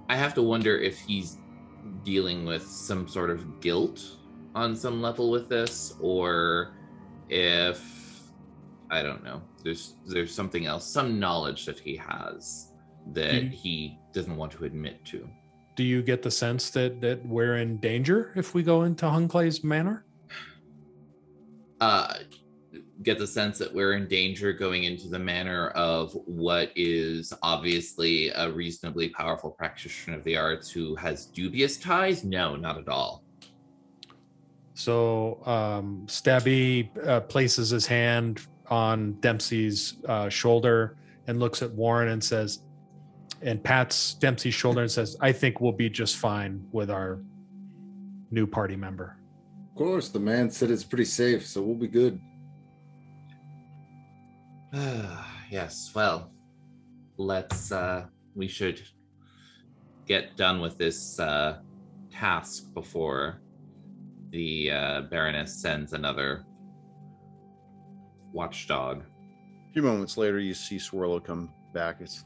Speaker 5: I have to wonder if he's dealing with some sort of guilt on some level with this or if I don't know. There's there's something else, some knowledge that he has that
Speaker 3: Mm.
Speaker 5: he doesn't want to admit to.
Speaker 3: Do you get the sense that that we're in danger if we go into Hunclay's manor?
Speaker 5: Uh get the sense that we're in danger going into the manner of what is obviously a reasonably powerful practitioner of the arts who has dubious ties? No, not at all.
Speaker 3: So um, Stabby uh, places his hand on Dempsey's uh, shoulder and looks at Warren and says, and pats Dempsey's shoulder and says, "I think we'll be just fine with our new party member."
Speaker 2: Of course, the man said it's pretty safe, so we'll be good.
Speaker 5: yes, well, let's uh we should get done with this uh task before the uh Baroness sends another watchdog.
Speaker 1: A few moments later, you see Swirlo come back. It's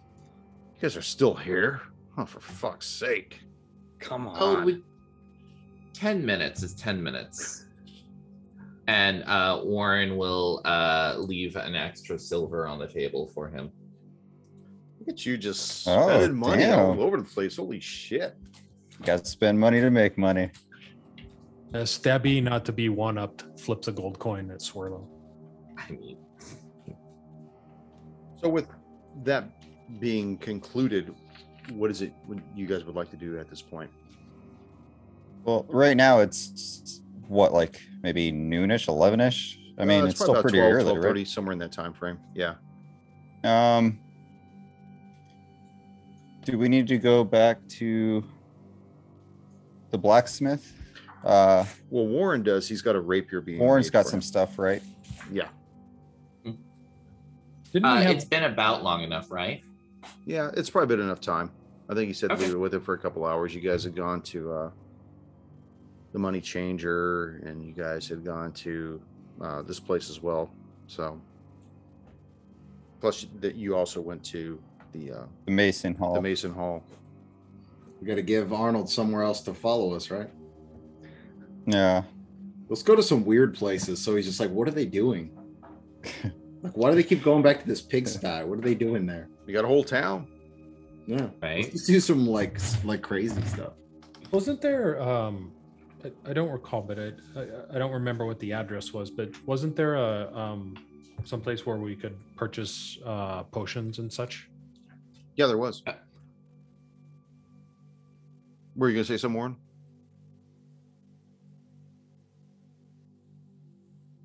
Speaker 1: you guys are still here. Oh, for fuck's sake! Come on.
Speaker 5: Oh, we, 10 minutes is 10 minutes. And uh Warren will uh leave an extra silver on the table for him.
Speaker 1: Look at you just
Speaker 4: Oh,
Speaker 1: spending money all over the place. Holy shit!
Speaker 4: Got to spend money to make money.
Speaker 3: Uh, Stabby, not to be one upped, flips a gold coin at Swirlo.
Speaker 5: I mean,
Speaker 1: So with that being concluded, what is it what you guys would like to do at this point?
Speaker 4: Well, right now it's what, like maybe noonish, elevenish. I
Speaker 1: Uh,
Speaker 4: mean, it's, still pretty
Speaker 1: 12,
Speaker 4: early,
Speaker 1: 12:30, somewhere in that time frame. Yeah.
Speaker 4: Um, do we need to go back to the blacksmith? Uh,
Speaker 1: Well, Warren does. He's got a rapier being.
Speaker 4: Warren's got some
Speaker 1: him.
Speaker 4: stuff, right?
Speaker 1: Yeah.
Speaker 3: Didn't
Speaker 5: uh,
Speaker 3: we have
Speaker 5: it's been about long enough, right?
Speaker 1: Yeah, it's probably been enough time. I think he said to
Speaker 5: Okay.
Speaker 1: leave it with him for a couple hours. You guys had gone to uh, the money changer, and you guys had gone to uh, this place as well. So, plus that you also went to the uh,
Speaker 4: The Mason Hall.
Speaker 1: the Mason Hall.
Speaker 2: We got to give Arnold somewhere else to follow us, right?
Speaker 4: yeah.
Speaker 2: Let's go to some weird places. So he's just like, what are they doing? like, why do they keep going back to this pigsty? What are they doing there?
Speaker 1: We got a whole town.
Speaker 2: Yeah.
Speaker 5: Right.
Speaker 2: Let's do some like like crazy stuff.
Speaker 3: Wasn't there? Um, I, I don't recall, but I, I I don't remember what the address was. But wasn't there a um some place where we could purchase uh potions and such?
Speaker 1: Yeah, there was.
Speaker 5: Uh,
Speaker 1: Were you gonna say some Warren?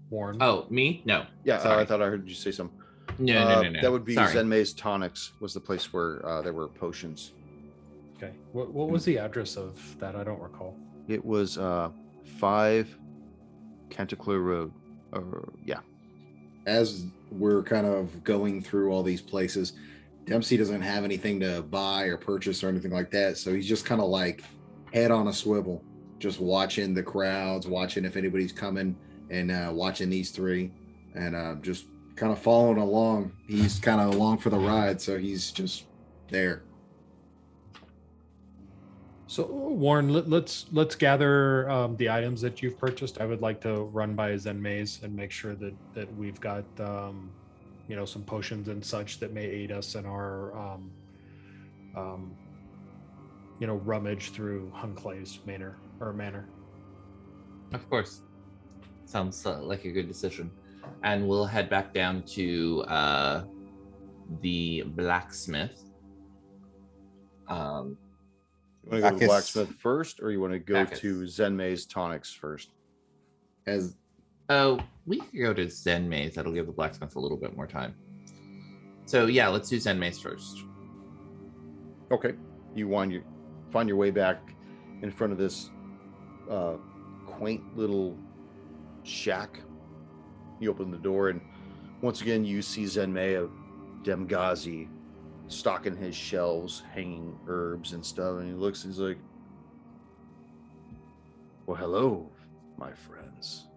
Speaker 3: Warren.
Speaker 5: Oh, me? No.
Speaker 1: Yeah, uh, I thought I heard you say some.
Speaker 5: No, no,
Speaker 1: Uh,
Speaker 5: no, no.
Speaker 1: That would be
Speaker 5: Sorry.
Speaker 1: Zenmei's Tonics was the place where uh, there were potions.
Speaker 3: Okay. What what was the address of that? I don't recall.
Speaker 1: It was uh, five Canticleer Road. Or yeah,
Speaker 2: As we're kind of going through all these places, Dempsey doesn't have anything to buy or purchase or anything like that. So he's just kind of like head on a swivel, just watching the crowds, watching if anybody's coming, and uh, watching these three, and uh, just kind of following along. He's kind of along for the ride, so he's just there.
Speaker 3: So Warren, let, let's let's gather um, the items that you've purchased. I would like to run by Zenmei's and make sure that that we've got um, you know some potions and such that may aid us in our um, um, you know rummage through Hunclay's manor or manor.
Speaker 5: Of course. Sounds uh, like a good decision. And we'll head back down to uh, the blacksmith. Um,
Speaker 1: want to go to
Speaker 4: Bacchus.
Speaker 1: blacksmith first, or you want to go
Speaker 5: Bacchus.
Speaker 1: to Zenmei's Tonics first?
Speaker 2: As
Speaker 5: oh, we could go to Zenmei's. That'll give the blacksmith a little bit more time. So yeah, let's do Zenmei's first.
Speaker 1: Okay, you wind your find your way back in front of this uh, quaint little shack. You open the door, and once again, you see Zenmei of Demgazi stocking his shelves, hanging herbs and stuff. And he looks, he's like, "Well, hello, my friends.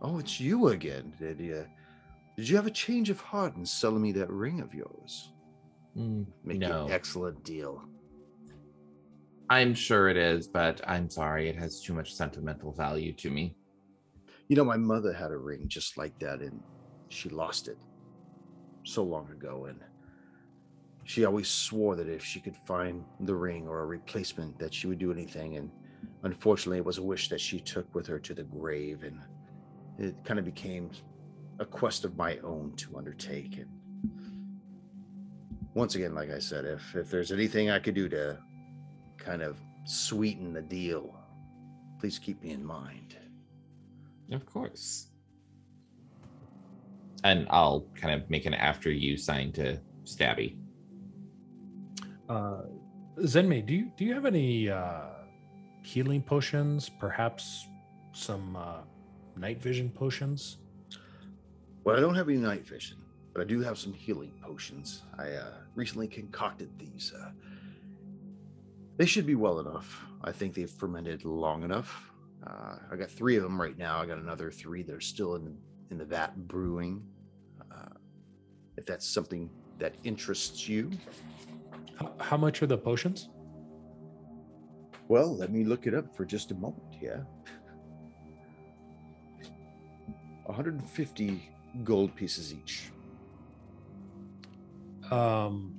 Speaker 1: Oh, it's you again. Did you? Did you have a change of heart in selling me that ring of yours?
Speaker 5: Mm,
Speaker 1: Make
Speaker 5: no,
Speaker 1: an excellent deal."
Speaker 5: I'm sure it is, but I'm sorry, it has too much sentimental value to me.
Speaker 1: You know, my mother had a ring just like that, and she lost it so long ago. And she always swore that if she could find the ring or a replacement, that she would do anything. And unfortunately, it was a wish that she took with her to the grave. And it kind of became a quest of my own to undertake. And once again, like I said, if if there's anything I could do to kind of sweeten the deal, please keep me in mind.
Speaker 5: Of course. And I'll kind of make an after you sign to Stabby.
Speaker 3: Uh, Zenmei, do you do you have any uh, healing potions? Perhaps some uh, night vision potions?
Speaker 1: Well, I don't have any night vision, but I do have some healing potions. I uh, recently concocted these. Uh, they should be well enough. I think they've fermented long enough. Uh, I got three of them right now. I got another three that are still in the, in the vat brewing. Uh, if that's something that interests you,
Speaker 3: How, how much are the potions?
Speaker 1: well, let me look it up for just a moment. Yeah, 150 gold pieces each.
Speaker 3: Um,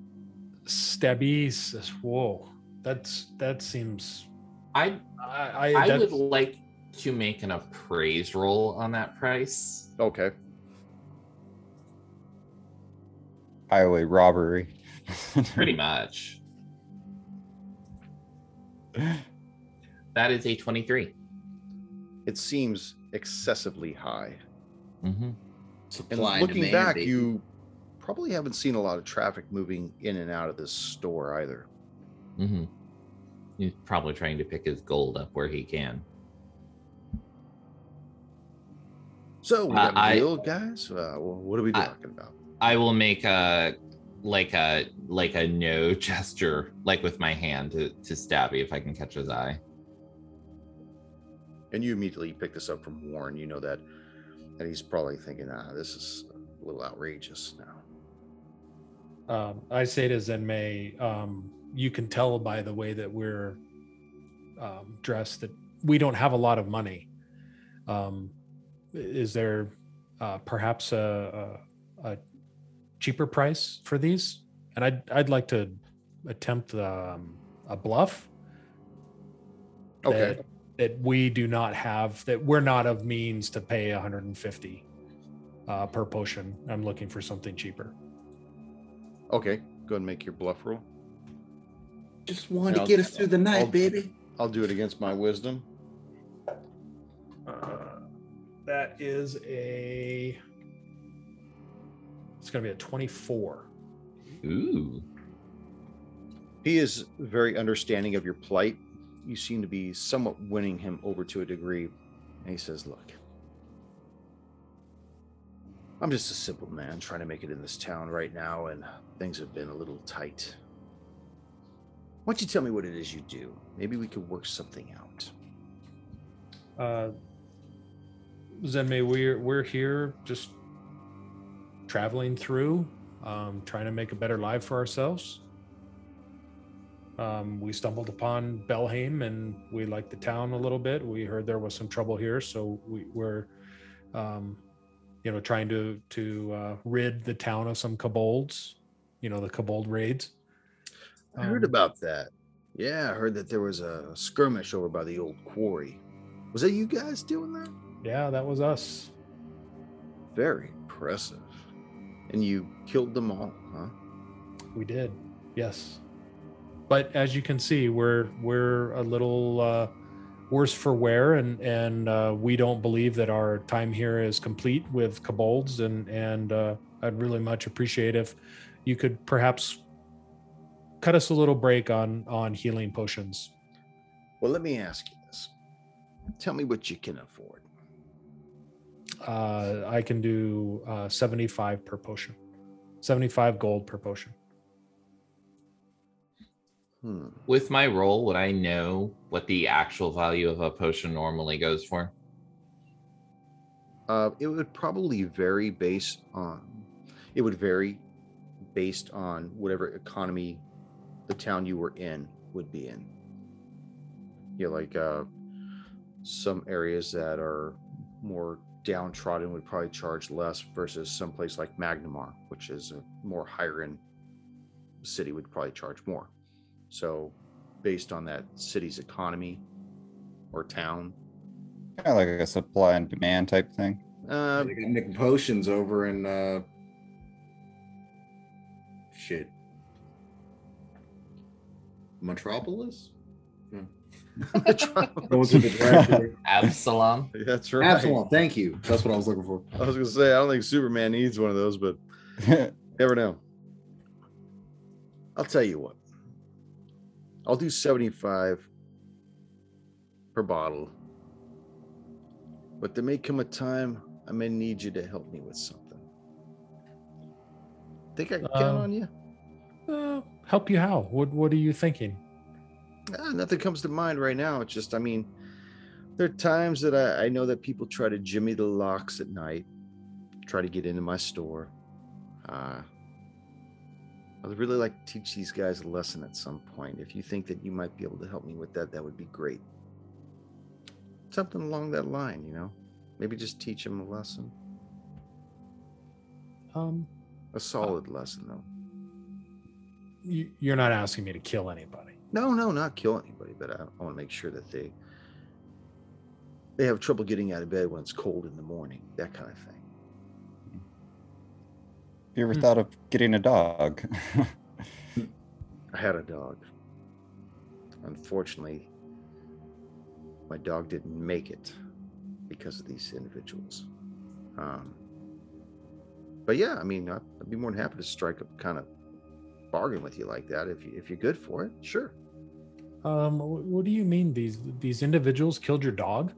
Speaker 3: Stabby says, "Whoa, that's that seems."
Speaker 5: I
Speaker 3: I I,
Speaker 5: I would like to make an appraise roll on that price.
Speaker 1: Okay.
Speaker 4: Highway robbery.
Speaker 5: Pretty much. That is a 23.
Speaker 1: It seems excessively high.
Speaker 5: Mm-hmm.
Speaker 1: And
Speaker 2: Supply and
Speaker 1: looking
Speaker 2: demand,
Speaker 1: back,
Speaker 2: baby.
Speaker 1: you probably haven't seen a lot of traffic moving in and out of this store either.
Speaker 5: Mm-hmm. He's probably trying to pick his gold up where he can.
Speaker 1: So we
Speaker 5: Uh,
Speaker 1: got a
Speaker 5: I-
Speaker 1: deal, guys. Uh, what are we
Speaker 5: I-
Speaker 1: talking about?
Speaker 5: I will make a like a like a no gesture, like with my hand to, to Stabby if I can catch his eye.
Speaker 1: And you immediately pick this up from Warren. You know that, and he's probably thinking, "Ah, this is a little outrageous now."
Speaker 3: um, I say to Zenmei, um, you can tell by the way that we're um, dressed that we don't have a lot of money. Um, is there uh, perhaps a, a, a cheaper price for these? And I'd I'd like to attempt um, a bluff.
Speaker 1: Okay.
Speaker 3: That, that we do not have that we're not of means to pay 150 uh, per potion. I'm looking for something cheaper.
Speaker 1: Okay. Go ahead and make your bluff roll.
Speaker 2: just wanted to get us through the night,
Speaker 1: I'll-
Speaker 2: baby.
Speaker 1: I'll do it against my wisdom.
Speaker 3: Uh, that is a. It's going to be a 24.
Speaker 5: Ooh.
Speaker 1: He is very understanding of your plight. You seem to be somewhat winning him over to a degree. And he says, Look, I'm just a simple man trying to make it in this town right now, and things have been a little tight. Why don't you tell me what it is you do? Maybe we could work something out.
Speaker 3: Uh, Zenmei, we're we're here just traveling through, um, trying to make a better life for ourselves. Um, we stumbled upon Belhaim, and we liked the town a little bit. We heard there was some trouble here, so we were, um, you know, trying to to uh, rid the town of some kobolds. You know, the kobold raids.
Speaker 1: I heard
Speaker 3: Um,
Speaker 1: about that. Yeah, I heard that there was a skirmish over by the old quarry. Was that you guys doing that?
Speaker 3: Yeah, that was us.
Speaker 1: Very impressive. And you killed them all, huh?
Speaker 3: We did, yes. But as you can see, we're we're a little uh, worse for wear, and and uh, we don't believe that our time here is complete with kobolds, and and uh, I'd really much appreciate if you could perhaps cut us a little break on on healing potions.
Speaker 1: Well, let me ask you this. Tell me what you can afford.
Speaker 3: Uh, I can do uh, seventy five per potion, seventy five gold per potion.
Speaker 1: Hmm.
Speaker 5: With my roll, would I know what the actual value of a potion normally goes for?
Speaker 1: Uh, it would probably vary based on. It would vary based on whatever economy the town you were in would be in. Yeah, like uh, some areas that are more downtrodden would probably charge less versus some place like Magnimar, which is a more higher end city, would probably charge more. So, based on that city's economy or town,
Speaker 4: Kind of like a supply and demand type thing.
Speaker 1: Uh,
Speaker 2: they got Nick Potions over in uh shit. Metropolis? Going through the directory.
Speaker 5: Absalom.
Speaker 1: That's right.
Speaker 2: Absalom, thank you. That's what I was looking for.
Speaker 1: I was gonna say I don't think Superman needs one of those, but never know. I'll tell you what. I'll do 75 per bottle. But there may come a time I may need you to help me with something. Think I can count
Speaker 3: Um,
Speaker 1: on you?
Speaker 3: Uh, help you how? What What are you thinking?
Speaker 1: Ah, nothing comes to mind right now. It's just, I mean, there are times that I, I know that people try to jimmy the locks at night, try to get into my store. Uh, I'd really like to teach these guys a lesson at some point. If you think that you might be able to help me with that, that would be great. Something along that line, you know? Maybe just teach them a lesson.
Speaker 3: Um,
Speaker 1: A solid lesson, though.
Speaker 3: you're not asking me to kill anybody.
Speaker 1: No, no, not kill anybody, but I, I want to make sure that they they have trouble getting out of bed when it's cold in the morning, that kind of thing.
Speaker 4: Have you ever
Speaker 3: Hmm.
Speaker 4: thought of getting a dog?
Speaker 1: I had a dog. Unfortunately, my dog didn't make it because of these individuals. Um, but yeah, I mean, I'd, I'd be more than happy to strike a kind of bargain with you like that if you if you're good for it. Sure.
Speaker 3: Um, what do you mean these these individuals killed your dog?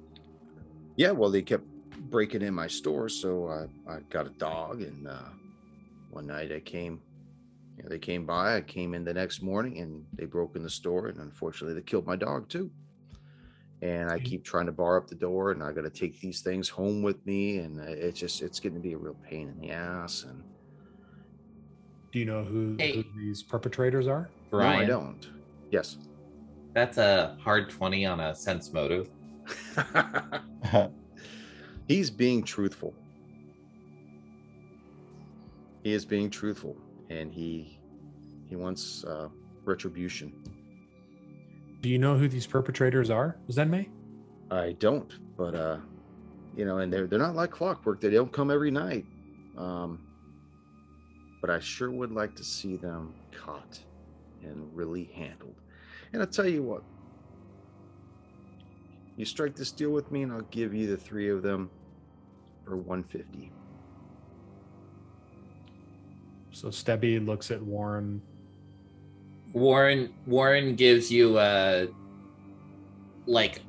Speaker 1: Yeah, well, they kept breaking in my store, so I, I got a dog, and uh, one night I came, you know, they came by. I came in the next morning, and they broke in the store, and unfortunately, they killed my dog too. And I keep trying to bar up the door, and I got to take these things home with me, and uh, it's just it's getting to be a real pain in the ass. And
Speaker 3: Do you know who, who these perpetrators are?
Speaker 1: no, I don't. Yes.
Speaker 5: That's a hard 20 on a sense motive.
Speaker 1: He's being truthful. He is being truthful, and he he wants uh, retribution.
Speaker 3: Do you know who these perpetrators are, Zenmei?
Speaker 1: I don't, but uh, you know, and they're they're not like clockwork. They don't come every night. Um, but I sure would like to see them caught and really handled. And I'll tell you what. You strike this deal with me, and I'll give you the three of them for 150.
Speaker 3: So Stabby looks at Warren.
Speaker 5: Warren Warren gives you a like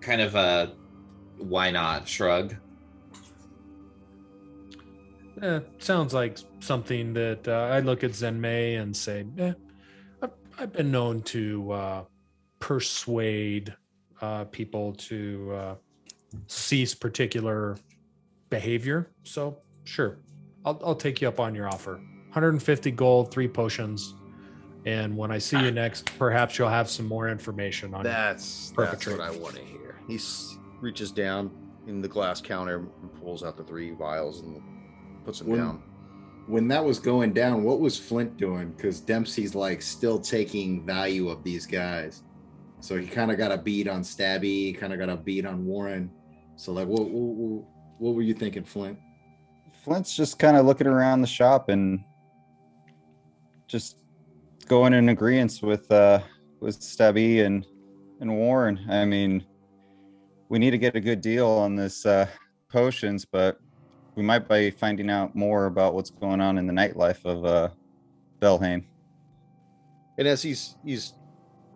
Speaker 5: kind of a why not shrug.
Speaker 3: Eh, sounds like something that uh, I look at Zenmei and say, eh, I've, I've been known to uh, persuade uh, people to uh, cease particular behavior. So, sure, I'll, I'll take you up on your offer. 150 gold, three potions. And when I see you next, perhaps you'll have some more information on
Speaker 1: That's that's
Speaker 3: perpetrate.
Speaker 1: what I want to hear. He s- reaches down in the glass counter and pulls out the three vials and puts them
Speaker 2: When-
Speaker 1: down.
Speaker 2: When that was going down, what was Flint doing? Because Dempsey's like still taking value of these guys. So he kind of got a beat on Stabby, kind of got a beat on Warren. So like, what, what, what were you thinking, Flint?
Speaker 4: Flint's just kind of looking around the shop and just going in agreement with uh with Stabby and and Warren. I mean, we need to get a good deal on this uh potions, but we might be finding out more about what's going on in the nightlife of uh Belhaim.
Speaker 1: And as he's he's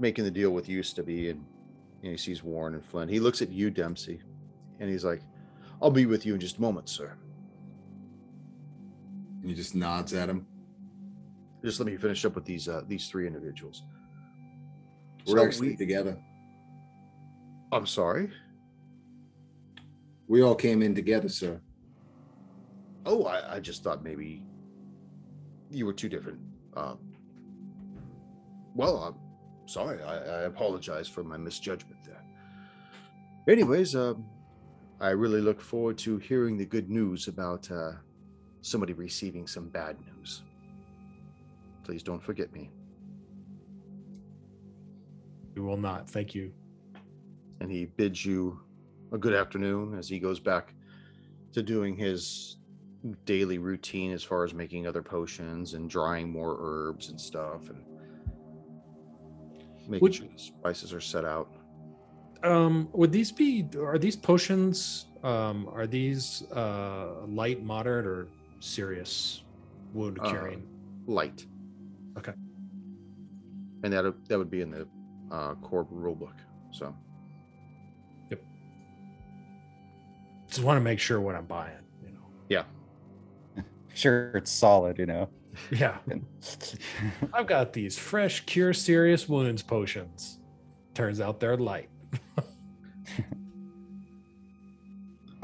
Speaker 1: making the deal with you, Stubby, and, and he sees Warren and Flynn, he looks at you, Dempsey, and he's like, "I'll be with you in just a moment, sir.
Speaker 2: And he just nods at him.
Speaker 1: Just let me finish up with these uh, these three individuals."
Speaker 2: We're
Speaker 1: So
Speaker 2: actually
Speaker 1: we-
Speaker 2: together.
Speaker 1: I'm sorry.
Speaker 2: We all came in together, sir.
Speaker 1: Oh, I, I just thought maybe you were two different. Uh, well, I'm sorry. I, I apologize for my misjudgment there. Anyways, um, I really look forward to hearing the good news about uh, somebody receiving some bad news. Please don't forget me.
Speaker 3: We will not. Thank you.
Speaker 1: And he bids you a good afternoon as he goes back to doing his daily routine as far as making other potions and drying more herbs and stuff and making
Speaker 3: Would-
Speaker 1: sure the spices are set out.
Speaker 3: Um, would these be? Are these potions? Um, are these uh light, moderate, or serious wound
Speaker 1: Uh,
Speaker 3: curing?
Speaker 1: Light.
Speaker 3: Okay.
Speaker 1: And that that would be in the uh, core rule book. So Yep.
Speaker 3: Just want to make sure what I'm buying. You know.
Speaker 1: yeah,
Speaker 4: Sure, it's solid, you know.
Speaker 3: Yeah. I've got these fresh cure serious wounds potions. Turns out they're light.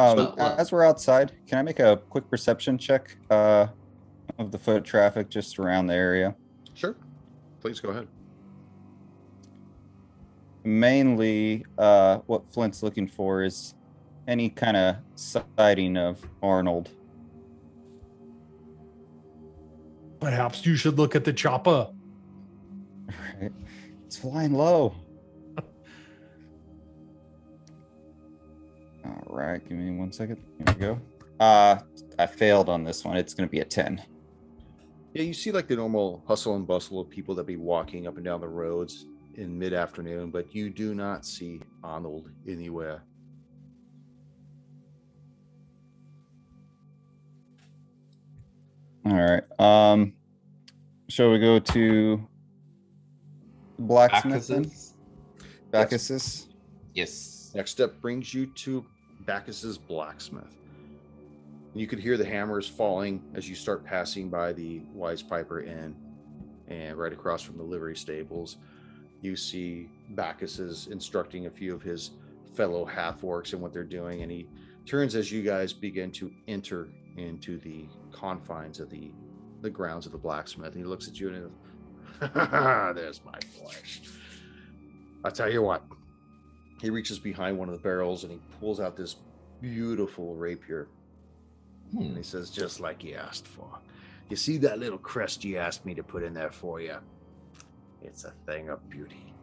Speaker 4: Um,
Speaker 5: So, uh,
Speaker 4: as we're outside, can I make a quick perception check uh, of the foot traffic just around the area?
Speaker 1: sure. Please go ahead.
Speaker 4: Mainly, uh, what Flint's looking for is any kind of sighting of Arnold.
Speaker 3: Perhaps you should look at the chopper.
Speaker 4: Right? It's flying low. All right, give me one second. Here we go. Uh, I failed on this one. It's going to be a 10.
Speaker 1: Yeah, you see like the normal hustle and bustle of people that be walking up and down the roads in mid afternoon, but you do not see Arnold anywhere.
Speaker 4: All right. Um, shall we go to blacksmith then?
Speaker 5: Bacchuses?
Speaker 4: Bacchus's?
Speaker 5: Yes.
Speaker 1: Next up brings you to Bacchus's blacksmith. You could hear the hammers falling as you start passing by the Wise Piper Inn, and right across from the livery stables, you see Bacchus is instructing a few of his fellow half orcs and what they're doing, and he turns as you guys begin to enter into the confines of the the grounds of the blacksmith. And he looks at you and he goes, "There's my flesh." I tell you what, he reaches behind one of the barrels and he pulls out this beautiful rapier.
Speaker 5: Hmm.
Speaker 1: And he says, just like you asked for. You see that little crest you asked me to put in there for you? It's a thing of beauty.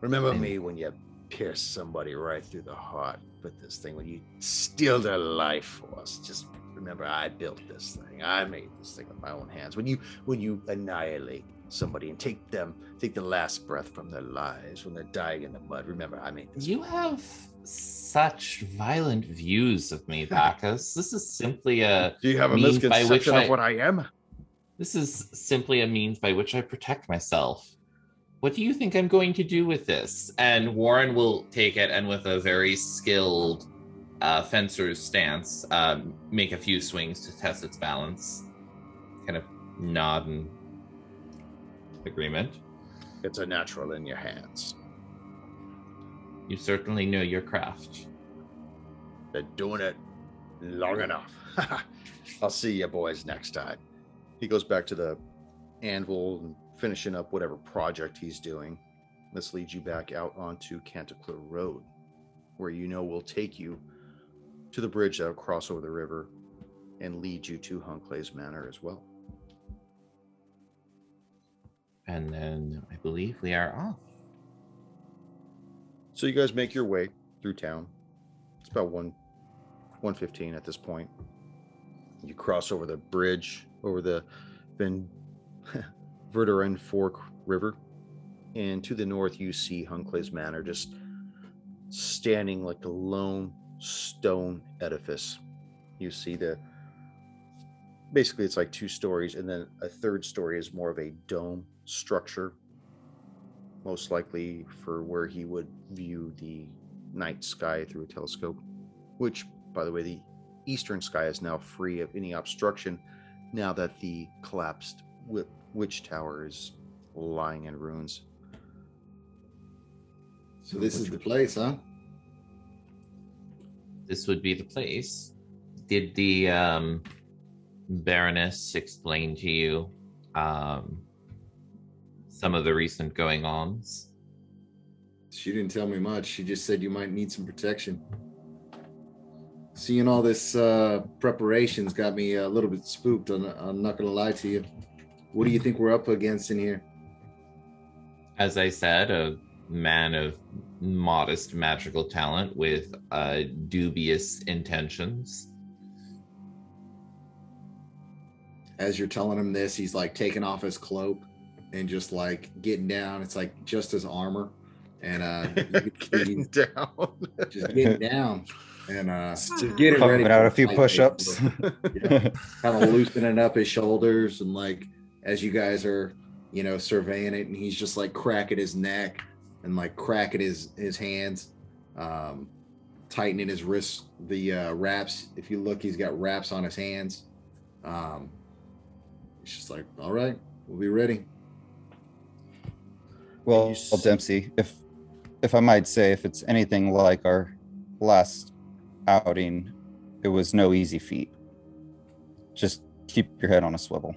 Speaker 1: Remember
Speaker 5: And-
Speaker 1: me when you pierce somebody right through the heart with this thing, when you steal their life force. Just remember I built this thing. I made this thing with my own hands. When you when you annihilate somebody and take them, take the last breath from their lives when they're dying in the mud, remember I made this.
Speaker 5: You have such violent views of me, Bacchus. This is simply a
Speaker 1: Do you have a
Speaker 5: means by which
Speaker 1: misconception
Speaker 5: I-
Speaker 1: of what I am?
Speaker 5: this is simply a means by which I protect myself. What do you think I'm going to do with this? And Warren will take it and with a very skilled uh, fencer's stance, um, make a few swings to test its balance. Kind of nod in agreement.
Speaker 1: It's a natural in your hands.
Speaker 5: You certainly know your craft.
Speaker 1: Been doing it long enough. I'll see you boys next time. He goes back to the anvil and finishing up whatever project he's doing. This leads you back out onto Canticleer Road, where you know will take you to the bridge that'll cross over the river and lead you to Hunclay's Manor as well.
Speaker 5: And then I believe we are off.
Speaker 1: So you guys make your way through town. It's about one one fifteen at this point. You cross over the bridge over the Van Verdurin Fork River, and to the north you see Hunclay's Manor just standing like a lone stone edifice. You see the basically it's like two stories, and then a third story is more of a dome structure most likely for where he would view the night sky through a telescope, which, by the way, the eastern sky is now free of any obstruction now that the collapsed wi- witch tower is lying in ruins.
Speaker 2: So this is the place, huh?
Speaker 5: this would be the place. Did the um, Baroness explain to you um, some of the recent going ons?
Speaker 2: She didn't tell me much. She just said you might need some protection. Seeing all this uh, preparations got me a little bit spooked. I'm, I'm not gonna lie to you. What do you think we're up against in here?
Speaker 5: As I said, a man of modest magical talent with uh, dubious intentions.
Speaker 2: As you're telling him this, he's like taking off his cloak and just like getting down. It's like just his armor, and uh, you can see
Speaker 1: Getting
Speaker 2: he's
Speaker 1: down.
Speaker 2: just getting down and uh, just getting ready.
Speaker 4: Pumping out a few push-ups.
Speaker 2: Yeah. kind of loosening up his shoulders and like as you guys are you know surveying it and he's just like cracking his neck and like cracking his his hands um tightening his wrists the uh wraps if you look he's got wraps on his hands um it's just like all right we'll be ready
Speaker 4: Well, well, Dempsey, if if I might say, if it's anything like our last outing, it was no easy feat. Just keep your head on a swivel.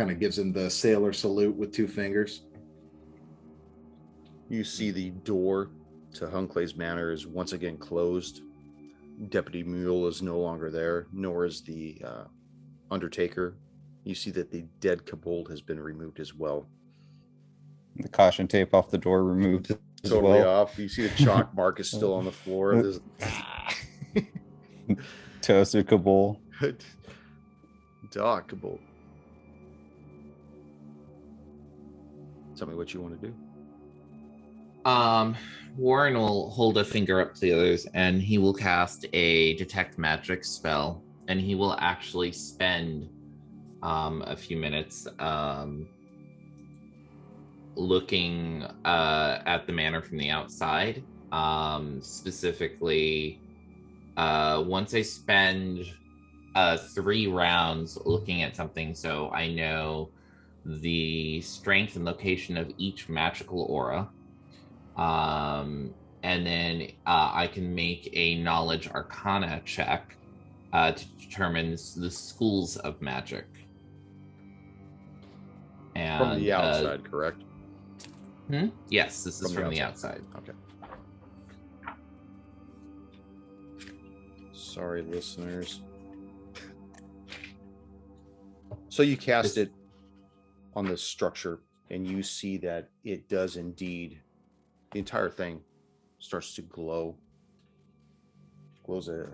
Speaker 2: Kind of gives him the sailor salute with two fingers
Speaker 1: You see the door to Hunclay's Manor is once again closed. Deputy Mule is no longer there, nor is the uh, Undertaker. You see that the dead kobold has been removed as well.
Speaker 4: The caution tape off the door removed as
Speaker 1: Totally
Speaker 4: well.
Speaker 1: off. You see the chalk mark is still on the floor. There's-
Speaker 4: Toasted Kabul.
Speaker 1: Doc Kabold. Tell me what you want to do.
Speaker 5: Um, Warren will hold a finger up to the others and he will cast a detect magic spell and he will actually spend um, a few minutes um, looking uh, at the manor from the outside. Um, specifically, uh, once I spend uh, three rounds looking at something, so I know the strength and location of each magical aura. Um, and then uh, I can make a knowledge arcana check uh, to determine the schools of magic. And,
Speaker 1: From the
Speaker 5: uh,
Speaker 1: outside, correct?
Speaker 5: hmm? Yes, this is
Speaker 1: From the
Speaker 5: from, the outside.
Speaker 1: Okay. Sorry, listeners. So you cast
Speaker 5: This-
Speaker 1: it on the structure, and you see that it does indeed. The entire thing starts to glow. Glows a,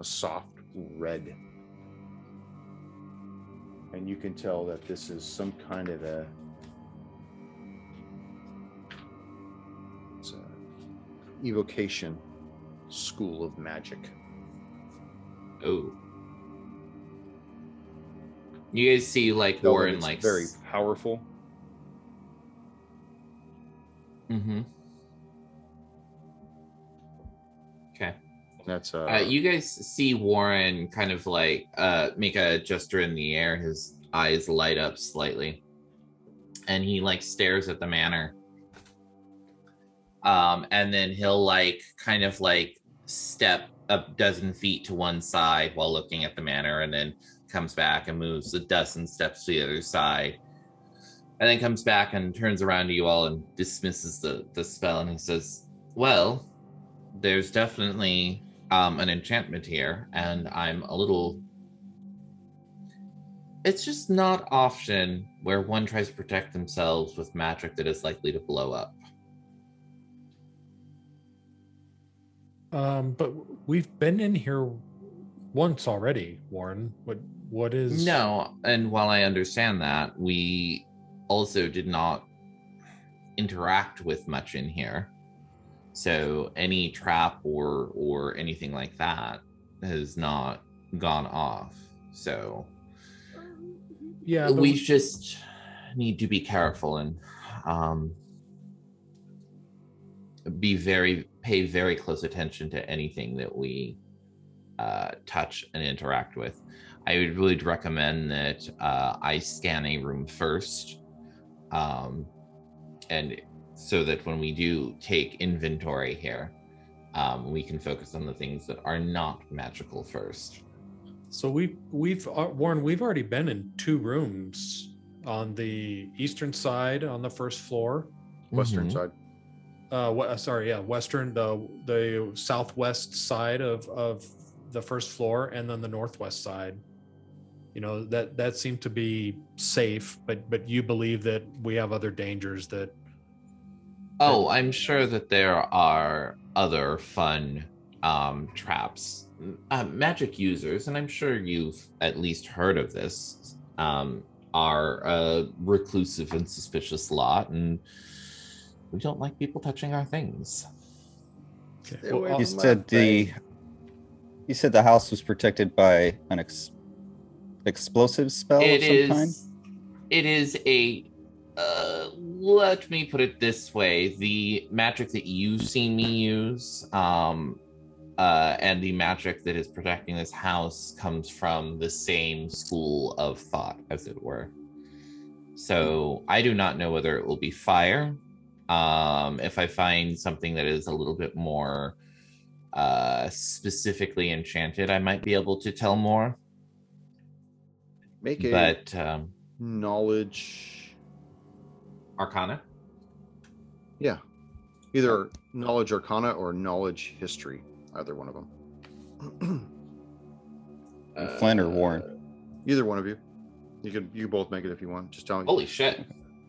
Speaker 1: a soft red. And you can tell that this is some kind of a It's a evocation school of magic.
Speaker 5: Oh. You guys see like
Speaker 1: Though
Speaker 5: Warren
Speaker 1: it's
Speaker 5: like
Speaker 1: very powerful.
Speaker 5: Mm-hmm. Okay.
Speaker 1: That's uh,
Speaker 5: Uh, you guys see Warren kind of like uh, make a gesture in the air. His eyes light up slightly, and he like stares at the manor. Um, and then he'll like kind of like step a dozen feet to one side while looking at the manor, and then comes back and moves a dozen steps to the other side, and then comes back and turns around to you all and dismisses the the spell, and he says, "Well, there's definitely um, an enchantment here, and I'm a little. It's just not often where one tries to protect themselves with magic that is likely to blow up.
Speaker 3: Um, but we've been in here once already, Warren. What what is
Speaker 5: No, and while I understand that, we also did not interact with much in here. So any trap or or anything like that has not gone off. So
Speaker 3: Yeah, but
Speaker 5: we just need to be careful and um be very pay very close attention to anything that we uh touch and interact with i would really recommend that uh i scan a room first um and so that when we do take inventory here um we can focus on the things that are not magical first
Speaker 3: So we've we've uh, Warren, we've already been in two rooms on the eastern side on the first floor.
Speaker 1: western
Speaker 5: Mhm.
Speaker 1: side.
Speaker 3: Uh, we- uh, sorry, yeah, western the the southwest side of of the first floor, and then the northwest side. You know that that seemed to be safe but but you believe that we have other dangers that
Speaker 5: Oh, I'm sure that there are other fun um, traps. Uh, magic users, and I'm sure you've at least heard of this, um, are a reclusive and suspicious lot, and we don't like people touching our things.
Speaker 1: Stay
Speaker 3: Well,
Speaker 4: You said the
Speaker 1: thing.
Speaker 4: you said the house was protected by an ex, explosive spell
Speaker 5: It
Speaker 4: of some
Speaker 5: is.
Speaker 4: kind.
Speaker 5: It is a. Uh, let me put it this way: the magic that you've seen me use, um, uh, and the magic that is protecting this house comes from the same school of thought, as it were. So I do not know whether it will be fire. Um, if I find something that is a little bit more uh, specifically enchanted, I might be able to tell more.
Speaker 1: Make a
Speaker 5: But um,
Speaker 1: knowledge.
Speaker 5: Arcana.
Speaker 1: Yeah. Either knowledge arcana or knowledge history. Either one of them.
Speaker 4: Flynn or Warren?
Speaker 1: Either one of you. You could you both make it if you want. Just tell me.
Speaker 5: Holy shit.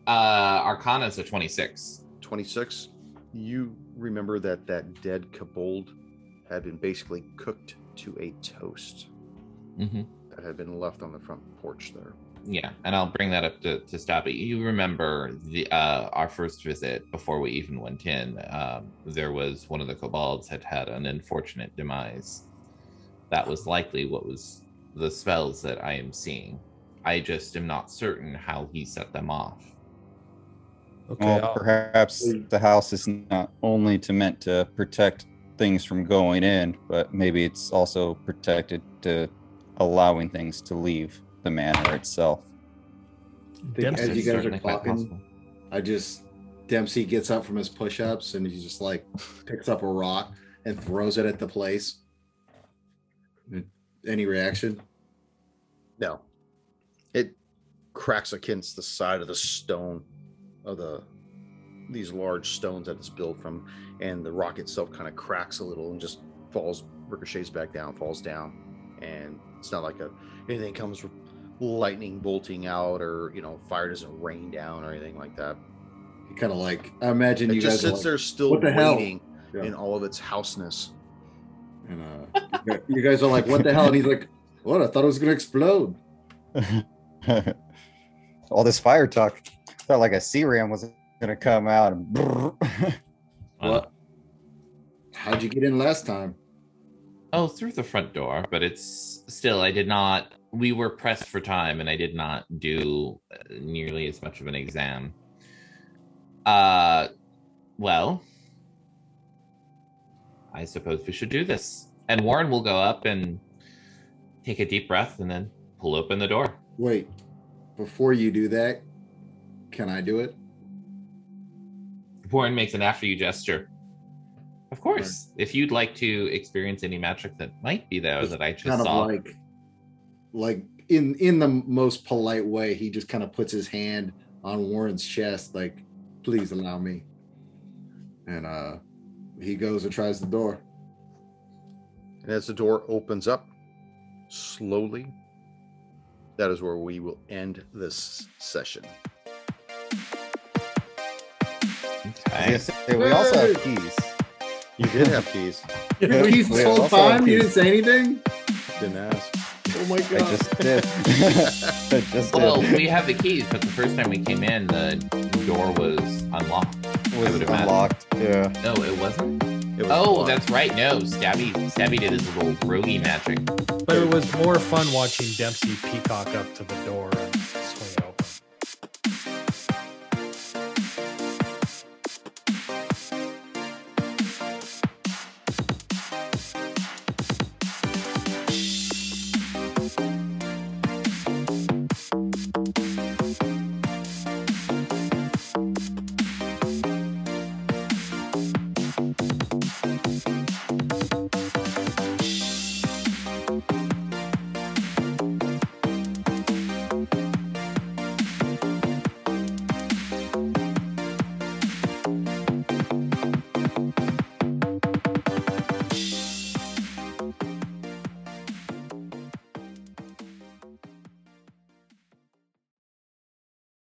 Speaker 5: Uh Arcana is a 26.
Speaker 1: 26. You remember that that dead kobold had been basically cooked to a toast
Speaker 5: Mm-hmm.
Speaker 1: That had been left on the front porch there.
Speaker 5: Yeah, and I'll bring that up to, to Stabby. You remember the uh our first visit before we even went in. Um, there was one of the kobolds had had an unfortunate demise. That was likely what was the spells that I am seeing. I just am not certain how he set them off.
Speaker 3: okay
Speaker 4: Well,
Speaker 3: I'll-
Speaker 4: perhaps the house is not only to meant to protect things from going in, but maybe it's also protected to allowing things to leave the manor itself.
Speaker 3: Dempsey-
Speaker 2: As you guys are
Speaker 5: certainly
Speaker 2: talking. I just Dempsey gets up from his push-ups and he just like picks up a rock and throws it at the place. Any reaction?
Speaker 1: No. It cracks against the side of the stone of the these large stones that it's built from, and the rock itself kind of cracks a little and just falls, ricochets back down, falls down, and it's not like a anything comes from lightning bolting out or you know fire doesn't rain down or anything like that.
Speaker 2: He kind of like I imagine
Speaker 1: It
Speaker 2: you
Speaker 1: just
Speaker 2: guys are
Speaker 1: sits
Speaker 2: like,
Speaker 1: there still
Speaker 2: "What the
Speaker 1: waiting
Speaker 2: Yeah.
Speaker 1: in all of its houseness.
Speaker 2: and, uh, you guys- are like, "What the hell?" And he's like, "What? I thought it was gonna explode."
Speaker 4: All this fire talk felt like a sea ram was gonna come out and
Speaker 2: What? How'd you get in last time?
Speaker 5: Oh, through the front door, but it's still, I did not, we were pressed for time and I did not do uh, nearly as much of an exam. Uh, well, I suppose we should do this. And Warren will go up and take a deep breath and then pull open the door.
Speaker 2: Wait, before you do that, can I do it?
Speaker 5: Warren makes an after you gesture. Of course, if you'd like to experience any magic that might be there that I just
Speaker 2: kind of
Speaker 5: saw.
Speaker 2: like, like in in the most polite way, he just kind of puts his hand on Warren's chest, like, "Please allow me." And uh, he goes and tries the door.
Speaker 1: And as the door opens up slowly, that is where we will end this session.
Speaker 5: Okay.
Speaker 4: say, we also have keys.
Speaker 1: You did have keys.
Speaker 2: You know, he's this whole time. You didn't say anything.
Speaker 1: Didn't ask.
Speaker 2: Oh my
Speaker 4: I
Speaker 2: god!
Speaker 4: just did. I just
Speaker 5: Well,
Speaker 4: did.
Speaker 5: we have the keys, but the first time we came in, the door was unlocked.
Speaker 4: It was
Speaker 5: would imagine.
Speaker 4: unlocked. Yeah.
Speaker 5: No, it wasn't.
Speaker 1: It was
Speaker 5: Oh,
Speaker 1: locked.
Speaker 5: that's right. No, Stabby, Stabby did his little roguey magic.
Speaker 3: but it was more fun watching dempsey peacock up to the door